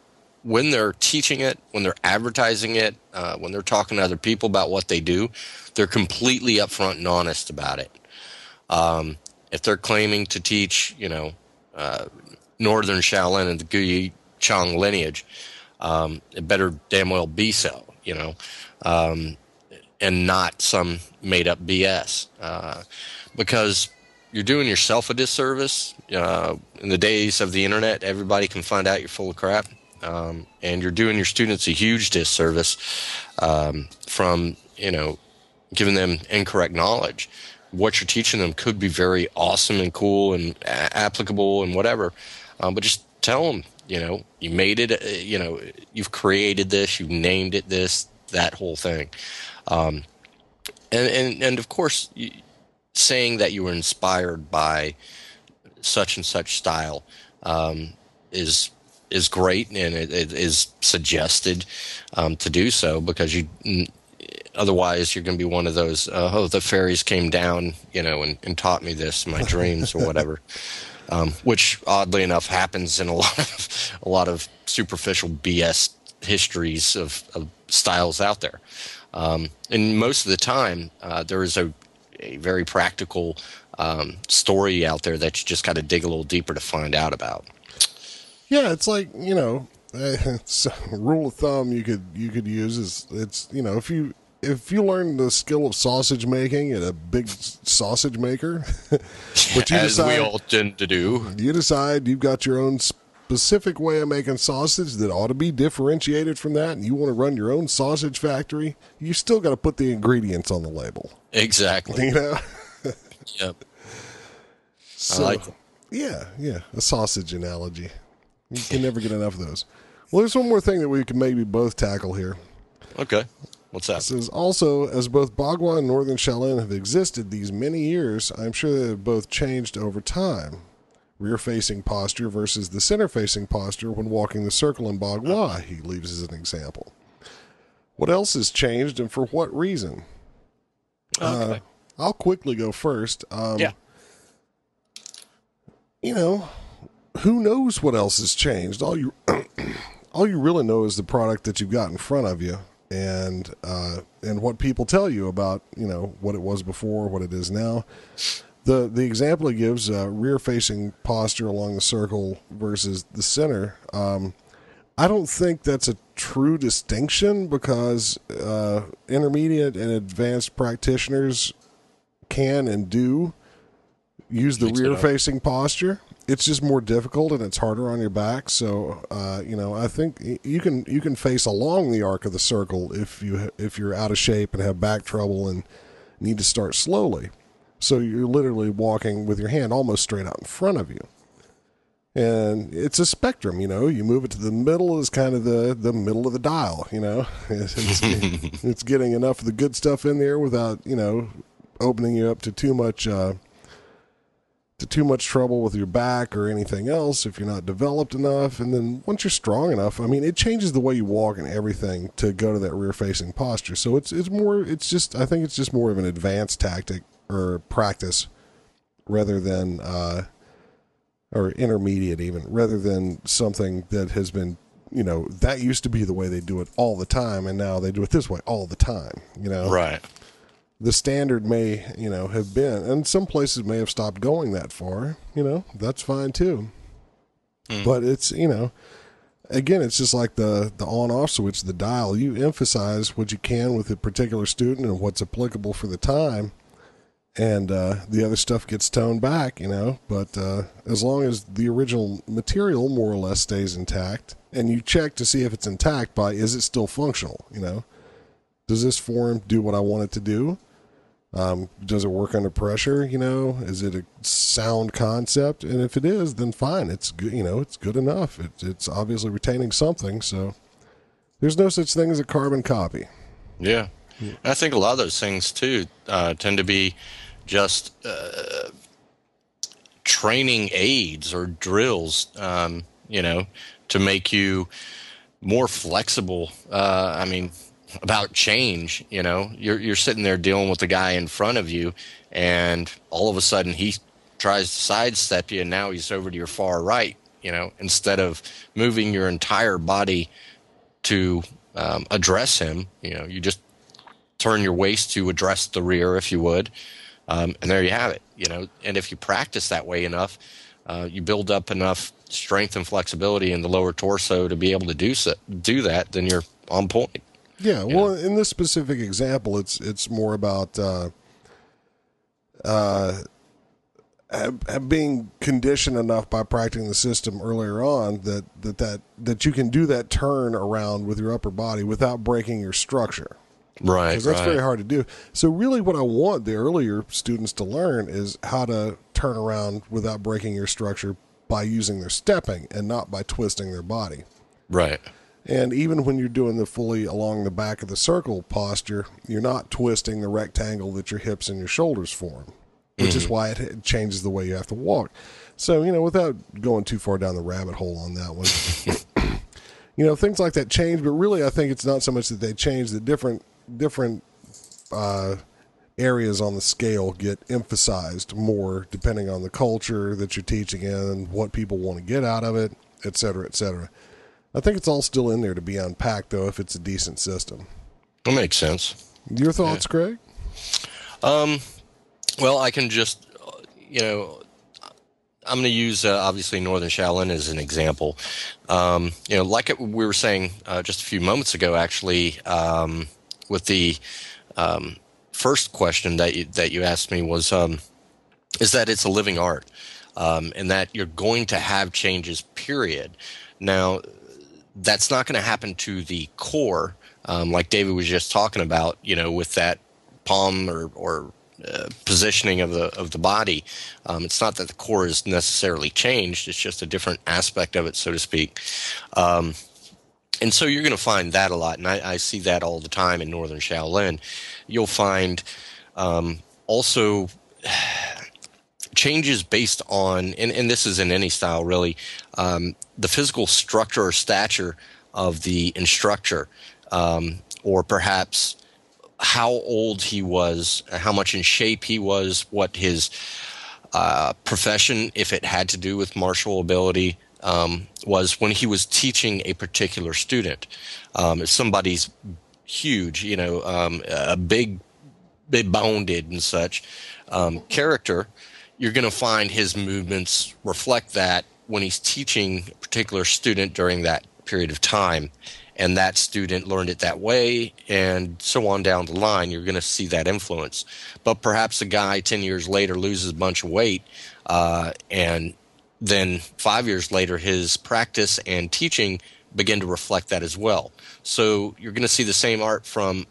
[SPEAKER 3] when they're teaching it, when they're advertising it, uh, when they're talking to other people about what they do, they're completely upfront and honest about it. Um, if they're claiming to teach, you know, uh, Northern Shaolin and the Guyi Chang lineage, um, it better damn well be so, you know, um, and not some made up BS. Uh, because you're doing yourself a disservice. Uh, in the days of the internet, everybody can find out you're full of crap. Um, and you're doing your students a huge disservice um, from, you know, giving them incorrect knowledge. What you're teaching them could be very awesome and cool and a- applicable and whatever, um, but just tell them, you know, you made it, uh, you know, you've created this, you've named it this, that whole thing, um, and and and of course, saying that you were inspired by such and such style um, is is great and it, it is suggested um, to do so because you otherwise you're going to be one of those uh, oh the fairies came down you know and, and taught me this in my dreams or whatever um, which oddly enough happens in a lot of a lot of superficial BS histories of, of styles out there. Um, and most of the time uh, there is a, a very practical um, story out there that you just got to dig a little deeper to find out about.
[SPEAKER 2] Yeah, it's like you know, it's rule of thumb you could you could use is it's you know if you if you learn the skill of sausage making at a big sausage maker, but you
[SPEAKER 3] as
[SPEAKER 2] decide
[SPEAKER 3] we all tend to do
[SPEAKER 2] you decide you've got your own specific way of making sausage that ought to be differentiated from that, and you want to run your own sausage factory, you still got to put the ingredients on the label.
[SPEAKER 3] exactly
[SPEAKER 2] You know,
[SPEAKER 3] yep
[SPEAKER 2] so
[SPEAKER 3] like it.
[SPEAKER 2] yeah, yeah, a sausage analogy. You can never get enough of those. Well, there's one more thing that we can maybe both tackle here.
[SPEAKER 3] okay what's that
[SPEAKER 2] It says also, as both Bagua and Northern Shaolin have existed these many years, I'm sure they have both changed over time. Rear facing posture versus the center facing posture when walking the circle in Bagua, he leaves as an example. What else has changed and for what reason?
[SPEAKER 3] okay.
[SPEAKER 2] I'll quickly go first. Um,
[SPEAKER 3] yeah
[SPEAKER 2] you know, who knows what else has changed? All you, all you really know is the product that you've got in front of you, and uh, and what people tell you about you know what it was before, what it is now. The the example he gives, uh, rear facing posture along the circle versus the center. Um, I don't think that's a true distinction because uh, intermediate and advanced practitioners can and do use the rear facing posture. It's just more difficult and it's harder on your back. So, uh, you know, I think you can you can face along the arc of the circle if you if you're out of shape and have back trouble and need to start slowly. So you're literally walking with your hand almost straight out in front of you. And it's a spectrum, you know. You move it to the middle is kind of the the middle of the dial, you know. It's, it's, it's getting enough of the good stuff in there without, you know, opening you up to too much uh, too much trouble with your back or anything else if you're not developed enough. And then once you're strong enough, I mean, it changes the way you walk and everything to go to that rear facing posture. So it's it's more it's just I think it's just more of an advanced tactic or practice rather than uh, or intermediate even rather than something that has been you know that used to be the way they do it all the time and now they do it this way all the time you know
[SPEAKER 3] Right.
[SPEAKER 2] The standard may you know have been. And some places may have stopped going that far you know that's fine too. But it's you know again it's just like the the on off switch the dial. You emphasize what you can with a particular student and what's applicable for the time and uh, the other stuff gets toned back you know. But uh, as long as the original material more or less stays intact and you check to see if it's intact by is it still functional you know? Does this form do what I want it to do? Um, does it work under pressure? You know, is it a sound concept? And if it is, then fine. It's good. You know, it's good enough. It, it's obviously retaining something. So there's no such thing as a carbon copy.
[SPEAKER 3] Yeah. I think a lot of those things too uh, tend to be just uh, training aids or drills, um, you know, to make you more flexible. Uh, I mean, about change, you know, you're you're sitting there dealing with the guy in front of you, and all of a sudden he tries to sidestep you, and now he's over to your far right. You know, instead of moving your entire body to um, address him, you know, you just turn your waist to address the rear, if you would, um, and there you have it. You know, and if you practice that way enough, uh, you build up enough strength and flexibility in the lower torso to be able to do so, do that, then you're on point.
[SPEAKER 2] Yeah. Well, in this specific example, it's it's more about uh, uh, being conditioned enough by practicing the system earlier on that, that that that you can do that turn around with your upper body without breaking your structure.
[SPEAKER 3] Right.
[SPEAKER 2] because that's
[SPEAKER 3] right.
[SPEAKER 2] very hard to do. So really, what I want the earlier students to learn is how to turn around without breaking your structure by using their stepping and not by twisting their body.
[SPEAKER 3] Right.
[SPEAKER 2] And even when you're doing the fully along the back of the circle posture, you're not twisting the rectangle that your hips and your shoulders form, which is why it, it changes the way you have to walk. So, you know, without going too far down the rabbit hole on that one, you know, things like that change, but really I think it's not so much that they change the different different uh, areas on the scale get emphasized more depending on the culture that you're teaching in, what people want to get out of it, et cetera, et cetera. I think it's all still in there to be unpacked, though, if it's a decent system.
[SPEAKER 3] That makes sense.
[SPEAKER 2] Your thoughts, Craig?
[SPEAKER 3] Um, well, I can just, you know, I'm going to use uh, obviously Northern Shaolin as an example. Um, you know, like we were saying uh, just a few moments ago, actually, um, with the um, first question that you, that you asked me was, um, is that it's a living art, um, and that you're going to have changes. Period. Now, that's not going to happen to the core, um, like David was just talking about. You know, with that palm or, or uh, positioning of the of the body. Um, it's not that the core is necessarily changed; it's just a different aspect of it, so to speak. Um, and so you're going to find that a lot, and I, I see that all the time in Northern Shaolin. You'll find um, also changes based on, and, and this is in any style really, um, the physical structure or stature of the instructor, um, or perhaps how old he was, how much in shape he was, what his uh, profession, if it had to do with martial ability, um, was when he was teaching a particular student. Um, if somebody's huge, you know, um, a big, big bounded and such um, character, you're going to find his movements reflect that when he's teaching a particular student during that period of time and that student learned it that way and so on down the line you're going to see that influence. But perhaps a guy 10 years later loses a bunch of weight uh, and then five years later his practice and teaching begin to reflect that as well. So you're going to see the same art from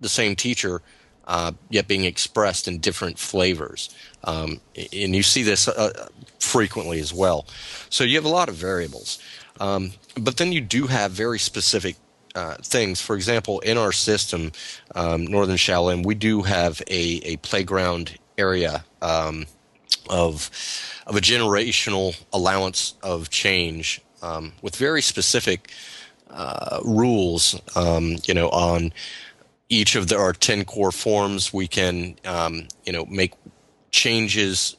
[SPEAKER 3] the same teacher uh, yet being expressed in different flavors um, and you see this uh, frequently as well so you have a lot of variables um, but then you do have very specific uh, things. For example, in our system, um, Northern Shaolin, we do have a, a playground area um, of of a generational allowance of change um, with very specific uh, rules. Um, you know, on each of the, our ten core forms, we can um, you know make changes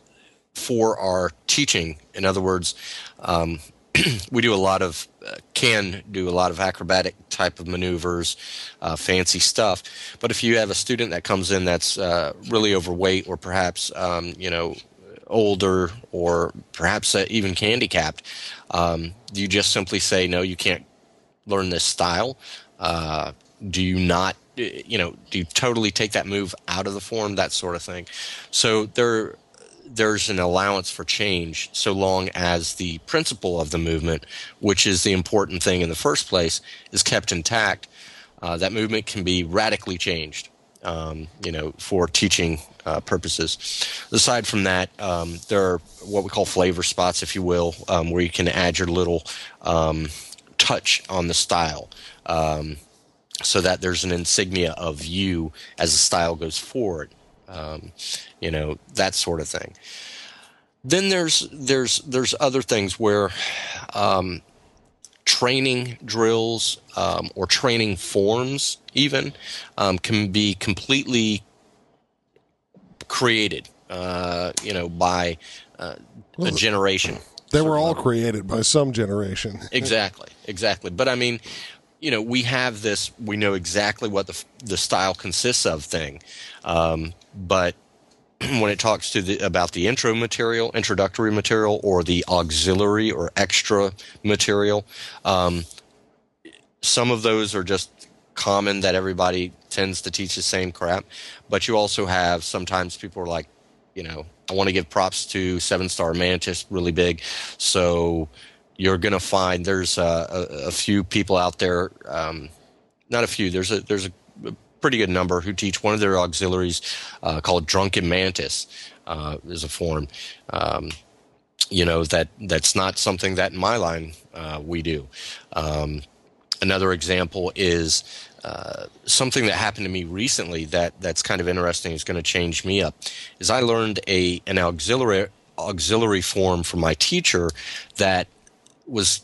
[SPEAKER 3] for our teaching. In other words, um, we do a lot of uh, can do a lot of acrobatic type of maneuvers, uh, fancy stuff. But if you have a student that comes in that's uh, really overweight or perhaps um, you know older or perhaps uh, even handicapped, um, you just simply say no, you can't learn this style. Uh, do you not? You know, do you totally take that move out of the form? That sort of thing. So there there's an allowance for change so long as the principle of the movement, which is the important thing in the first place, is kept intact. Uh, that movement can be radically changed, um, you know, for teaching uh, purposes. Aside from that, um, there are what we call flavor spots, if you will, um, where you can add your little um, touch on the style. So that there's an insignia of you as the style goes forward um, you know that sort of thing. Then there's there's there's other things where um, training drills um, or training forms even um, can be completely created, uh, you know, by uh, a generation.
[SPEAKER 2] They were all created by some generation.
[SPEAKER 3] Exactly, exactly. But I mean, you know, we have this. We know exactly what the the style consists of thing. Um, but when it talks to the, about the intro material, introductory material, or the auxiliary or extra material, um, some of those are just common that everybody tends to teach the same crap. But you also have sometimes people are like, you know, I want to give props to Seven Star Mantis, really big. So you're going to find there's a, a, a, few people out there, um, not a few. There's a there's a pretty good number who teach one of their auxiliaries uh, called Drunken Mantis uh, is a form. Um, you know that that's not something that in my line uh, we do. Um, another example is uh, something that happened to me recently that that's kind of interesting is going to change me up. Is I learned a an auxiliary auxiliary form from my teacher that was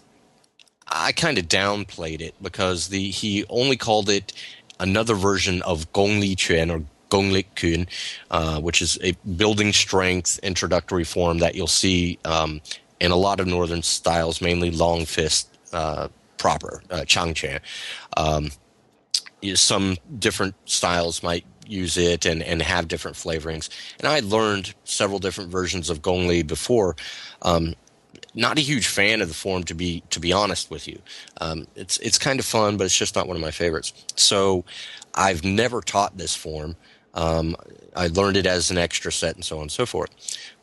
[SPEAKER 3] I kind of downplayed it because the he only called it another version of Gong Li Quan or Gong Li Kun, uh, which is a building strength introductory form that you'll see um, in a lot of northern styles, mainly long fist uh, proper, uh, Chang Quan. Um, some different styles might use it and, and have different flavorings. And I learned several different versions of Gong Li before. Um, not a huge fan of the form to be to be honest with you. Um, it's it's kind of fun, but it's just not one of my favorites. So I've never taught this form. Um, I learned it as an extra set and so on and so forth.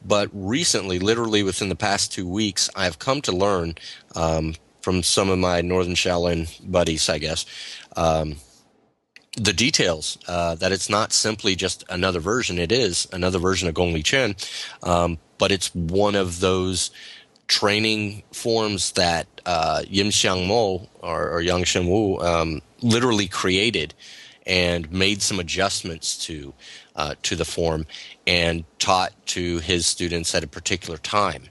[SPEAKER 3] But recently, literally within the past two weeks, I've come to learn um, from some of my Northern Shaolin buddies, I guess, um, the details uh, that it's not simply just another version. It is another version of Gong Li Chen, um, but it's one of those training forms that uh, Yim Xiang Mo or, or Yang Shen Wu um, literally created and made some adjustments to uh, to the form and taught to his students at a particular time.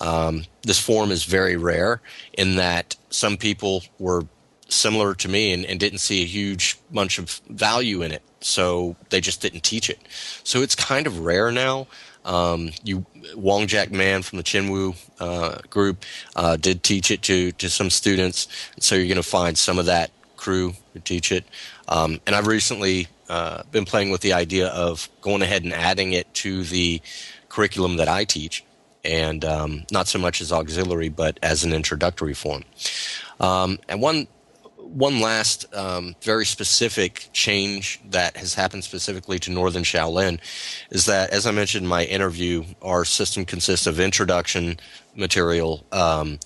[SPEAKER 3] Um, this form is very rare in that some people were similar to me and, and, didn't see a huge bunch of value in it, so they just didn't teach it. So it's kind of rare now. Um, you Wong Jack Man from the Chinwu uh, group uh, did teach it to to some students, so you're going to find some of that crew who teach it. Um, and I've recently uh, been playing with the idea of going ahead and adding it to the curriculum that I teach, and um, not so much as auxiliary, but as an introductory form. Um, and one one last um, very specific change that has happened specifically to Northern Shaolin is that, as I mentioned in my interview, our system consists of introduction material, um,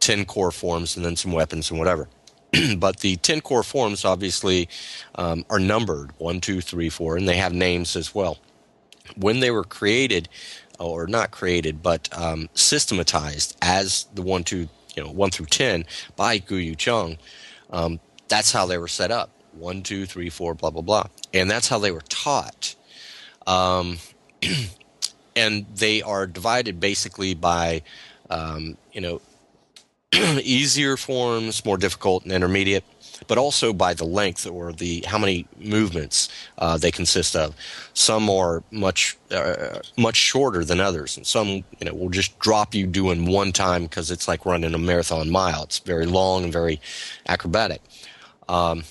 [SPEAKER 3] 10 core forms, and then some weapons and whatever. but the 10 core forms obviously um, are numbered 1, 2, 3, 4, and they have names as well. When they were created, or not created, but um, systematized as the 1, 2, you know, 1 through 10 by Gu Yu Cheng, um, that's how they were set up. One, two, three, four, blah blah blah, and that's how they were taught. Um, and they are divided basically by, um, you know, easier forms, more difficult, and intermediate, but also by the length or the how many movements uh, they consist of. Some are much uh, much shorter than others, and some you know will just drop you doing one time because it's like running a marathon mile. It's very long and very acrobatic, um,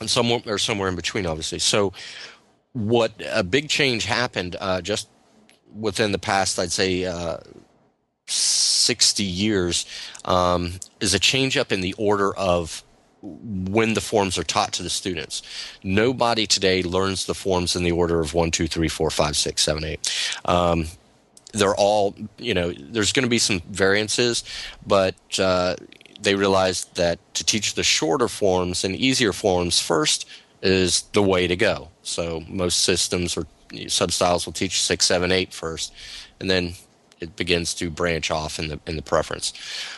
[SPEAKER 3] and some are somewhere in between, obviously. So, what a big change happened uh, just within the past, I'd say. Uh, 60 years um, is a change up in the order of when the forms are taught to the students. Nobody today learns the forms in the order of one, two, three, four, five, six, seven, eight. Um, they're all, you know, there's going to be some variances, but uh, they realized that to teach the shorter forms and easier forms first is the way to go. So most systems or substyles will teach six, seven, eight first, and then it begins to branch off in the in the preference.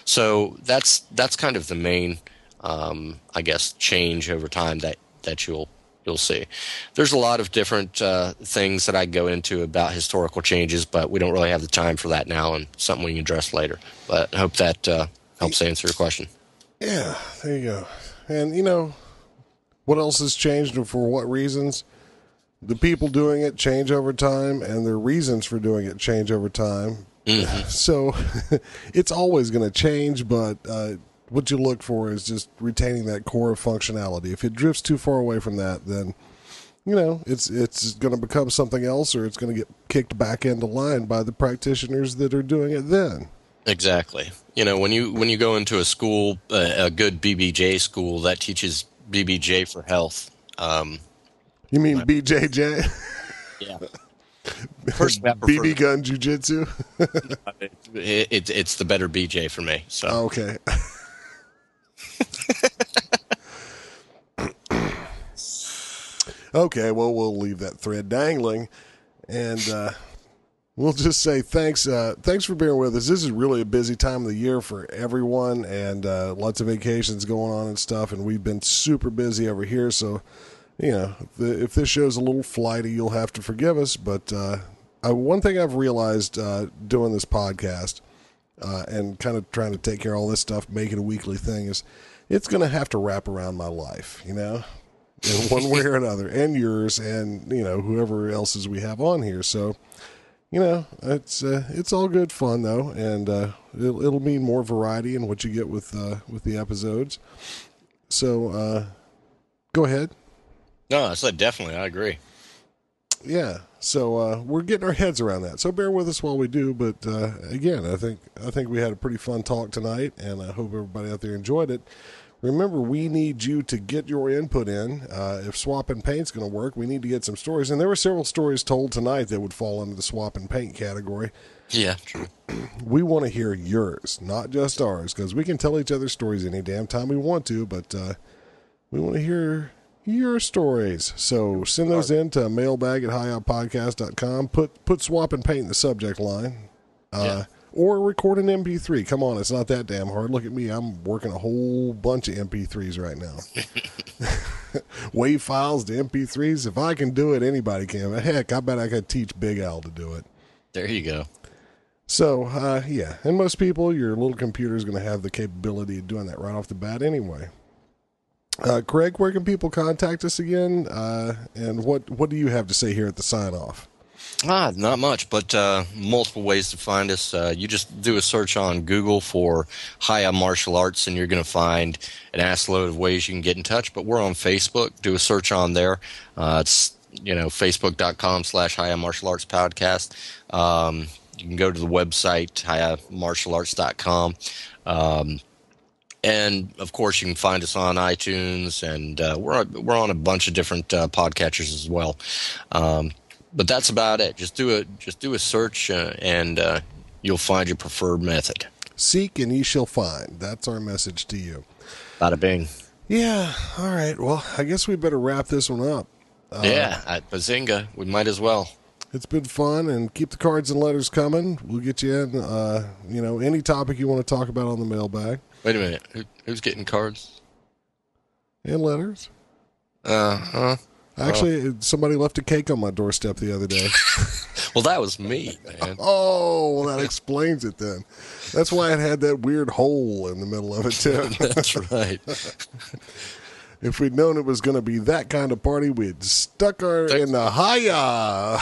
[SPEAKER 3] So that's that's kind of the main, um, I guess, change over time that that you'll you'll see. There's a lot of different uh, things that I go into about historical changes, but we don't really have the time for that now, and something we can address later. But I hope that uh, helps answer your question.
[SPEAKER 2] Yeah, there you go. And you know, what else has changed and for what reasons? The people doing it change over time, and their reasons for doing it change over time.
[SPEAKER 3] Mm-hmm.
[SPEAKER 2] So it's always going to change, but uh, what you look for is just retaining that core of functionality. If it drifts too far away from that, then you know it's it's going to become something else, or it's going to get kicked back into line by the practitioners that are doing it then.
[SPEAKER 3] Exactly. You know, when you when you go into a school, uh, a good BBJ school that teaches BBJ for health. Um,
[SPEAKER 2] You mean BJJ?
[SPEAKER 3] yeah. First,
[SPEAKER 2] BB gun jujitsu?
[SPEAKER 3] it, it, it's the better BJ for me. So
[SPEAKER 2] okay. okay, well, we'll leave that thread dangling, and uh, we'll just say thanks. Uh, thanks for being with us. This is really a busy time of the year for everyone, and uh, lots of vacations going on and stuff. And we've been super busy over here, so you know, if, the, if this show's a little flighty, you'll have to forgive us. But uh, I, one thing I've realized uh, doing this podcast uh, and kind of trying to take care of all this stuff, make it a weekly thing, is it's going to have to wrap around my life, you know, in one way or another, and yours, and you know, whoever else's we have on here. So, you know, it's uh, it's all good fun though, and uh, it'll, it'll mean more variety in what you get with uh, with the episodes. So, uh, go ahead.
[SPEAKER 3] no, I said definitely. I agree.
[SPEAKER 2] Yeah so uh, we're getting our heads around that. So bear with us while we do but uh, again i think i think we had a pretty fun talk tonight and i hope everybody out there enjoyed it. Remember we need you to get your input in. Uh, if swap and paint's going to work we need to get some stories. And there were several stories told tonight that would fall under the swap and paint category.
[SPEAKER 3] Yeah, true.
[SPEAKER 2] we want to hear yours not just ours because we can tell each other stories any damn time we want to but uh, we want to hear your stories. So send those in to mailbag at highoutpodcast.com. Put put swap and paint in the subject line. Uh,
[SPEAKER 3] Yeah.
[SPEAKER 2] Or record an MP3. Come on, it's not that damn hard. Look at me. I'm working a whole bunch of MP3s right now. Wave files to MP3s. If I can do it, anybody can. Heck, I bet I could teach Big Al to do it.
[SPEAKER 3] There you go.
[SPEAKER 2] So, uh, yeah. And most people, your little computer is going to have the capability of doing that right off the bat anyway. Uh, Craig, where can people contact us again? Uh, and what, what do you have to say here at the sign off?
[SPEAKER 3] Ah, not much, but uh, multiple ways to find us. Uh, you just do a search on Google for Haya Martial Arts, and you're going to find an ass load of ways you can get in touch. But we're on Facebook. Do a search on there. Uh, it's you know facebook.com slash Haya Martial Arts Podcast. Um, you can go to the website hayamartialarts.com. Um, and of course, you can find us on iTunes, and uh, we're we're on a bunch of different uh, podcatchers as well. Um, but that's about it. Just do a just do a search, uh, and uh, you'll find your preferred method.
[SPEAKER 2] Seek and ye shall find. That's our message to you.
[SPEAKER 3] Bada bing.
[SPEAKER 2] Yeah. All right. Well, I guess we better wrap this one up.
[SPEAKER 3] yeah, at Bazinga, we might as well.
[SPEAKER 2] It's been fun, and keep the cards and letters coming. We'll get you in, uh, you know, any topic you want to talk about on the mailbag.
[SPEAKER 3] Wait a minute. Who, who's getting cards?
[SPEAKER 2] and letters.
[SPEAKER 3] Uh huh.
[SPEAKER 2] Actually, somebody left a cake on my doorstep the other day.
[SPEAKER 5] Well, that was me, man.
[SPEAKER 2] oh, well, that explains it then. That's why it had that weird hole in the middle of it too.
[SPEAKER 5] That's right.
[SPEAKER 2] if we'd known it was going to be that kind of party, we'd stuck our in the haya.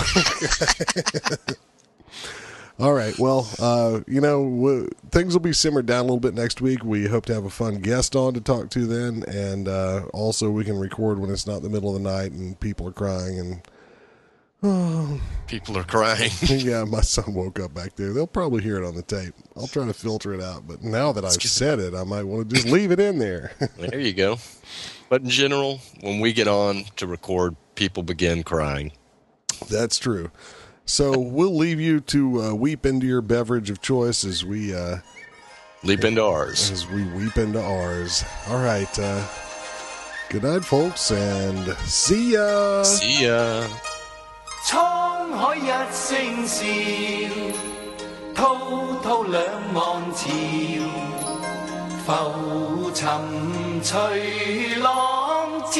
[SPEAKER 2] All right. Well, uh, you know, w- things will be simmered down a little bit next week. We hope to have a fun guest on to talk to then, and uh, also we can record when it's not the middle of the night and people are crying. And
[SPEAKER 5] People are crying.
[SPEAKER 2] yeah, my son woke up back there. They'll probably hear it on the tape. I'll try to filter it out, but now that I've said it, I might want to just leave it in there.
[SPEAKER 5] There you go. But in general, when we get on to record, people begin crying.
[SPEAKER 2] That's true. So we'll leave you to uh, weep into your beverage of choice as we uh,
[SPEAKER 5] Leap into ours.
[SPEAKER 2] as we weep into ours. All right. Uh, good night, folks, and see ya.
[SPEAKER 5] See ya.
[SPEAKER 1] 沧海一声笑，滔滔两岸潮，浮沉随浪，此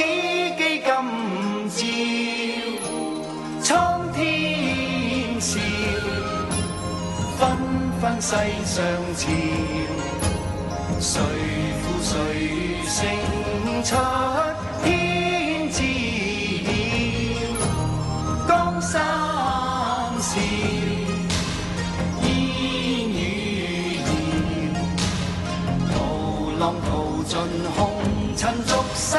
[SPEAKER 1] 纷纷世上潮，誰負誰勝出天知曉。江山笑，煙雨遙，濤浪淘盡紅塵俗世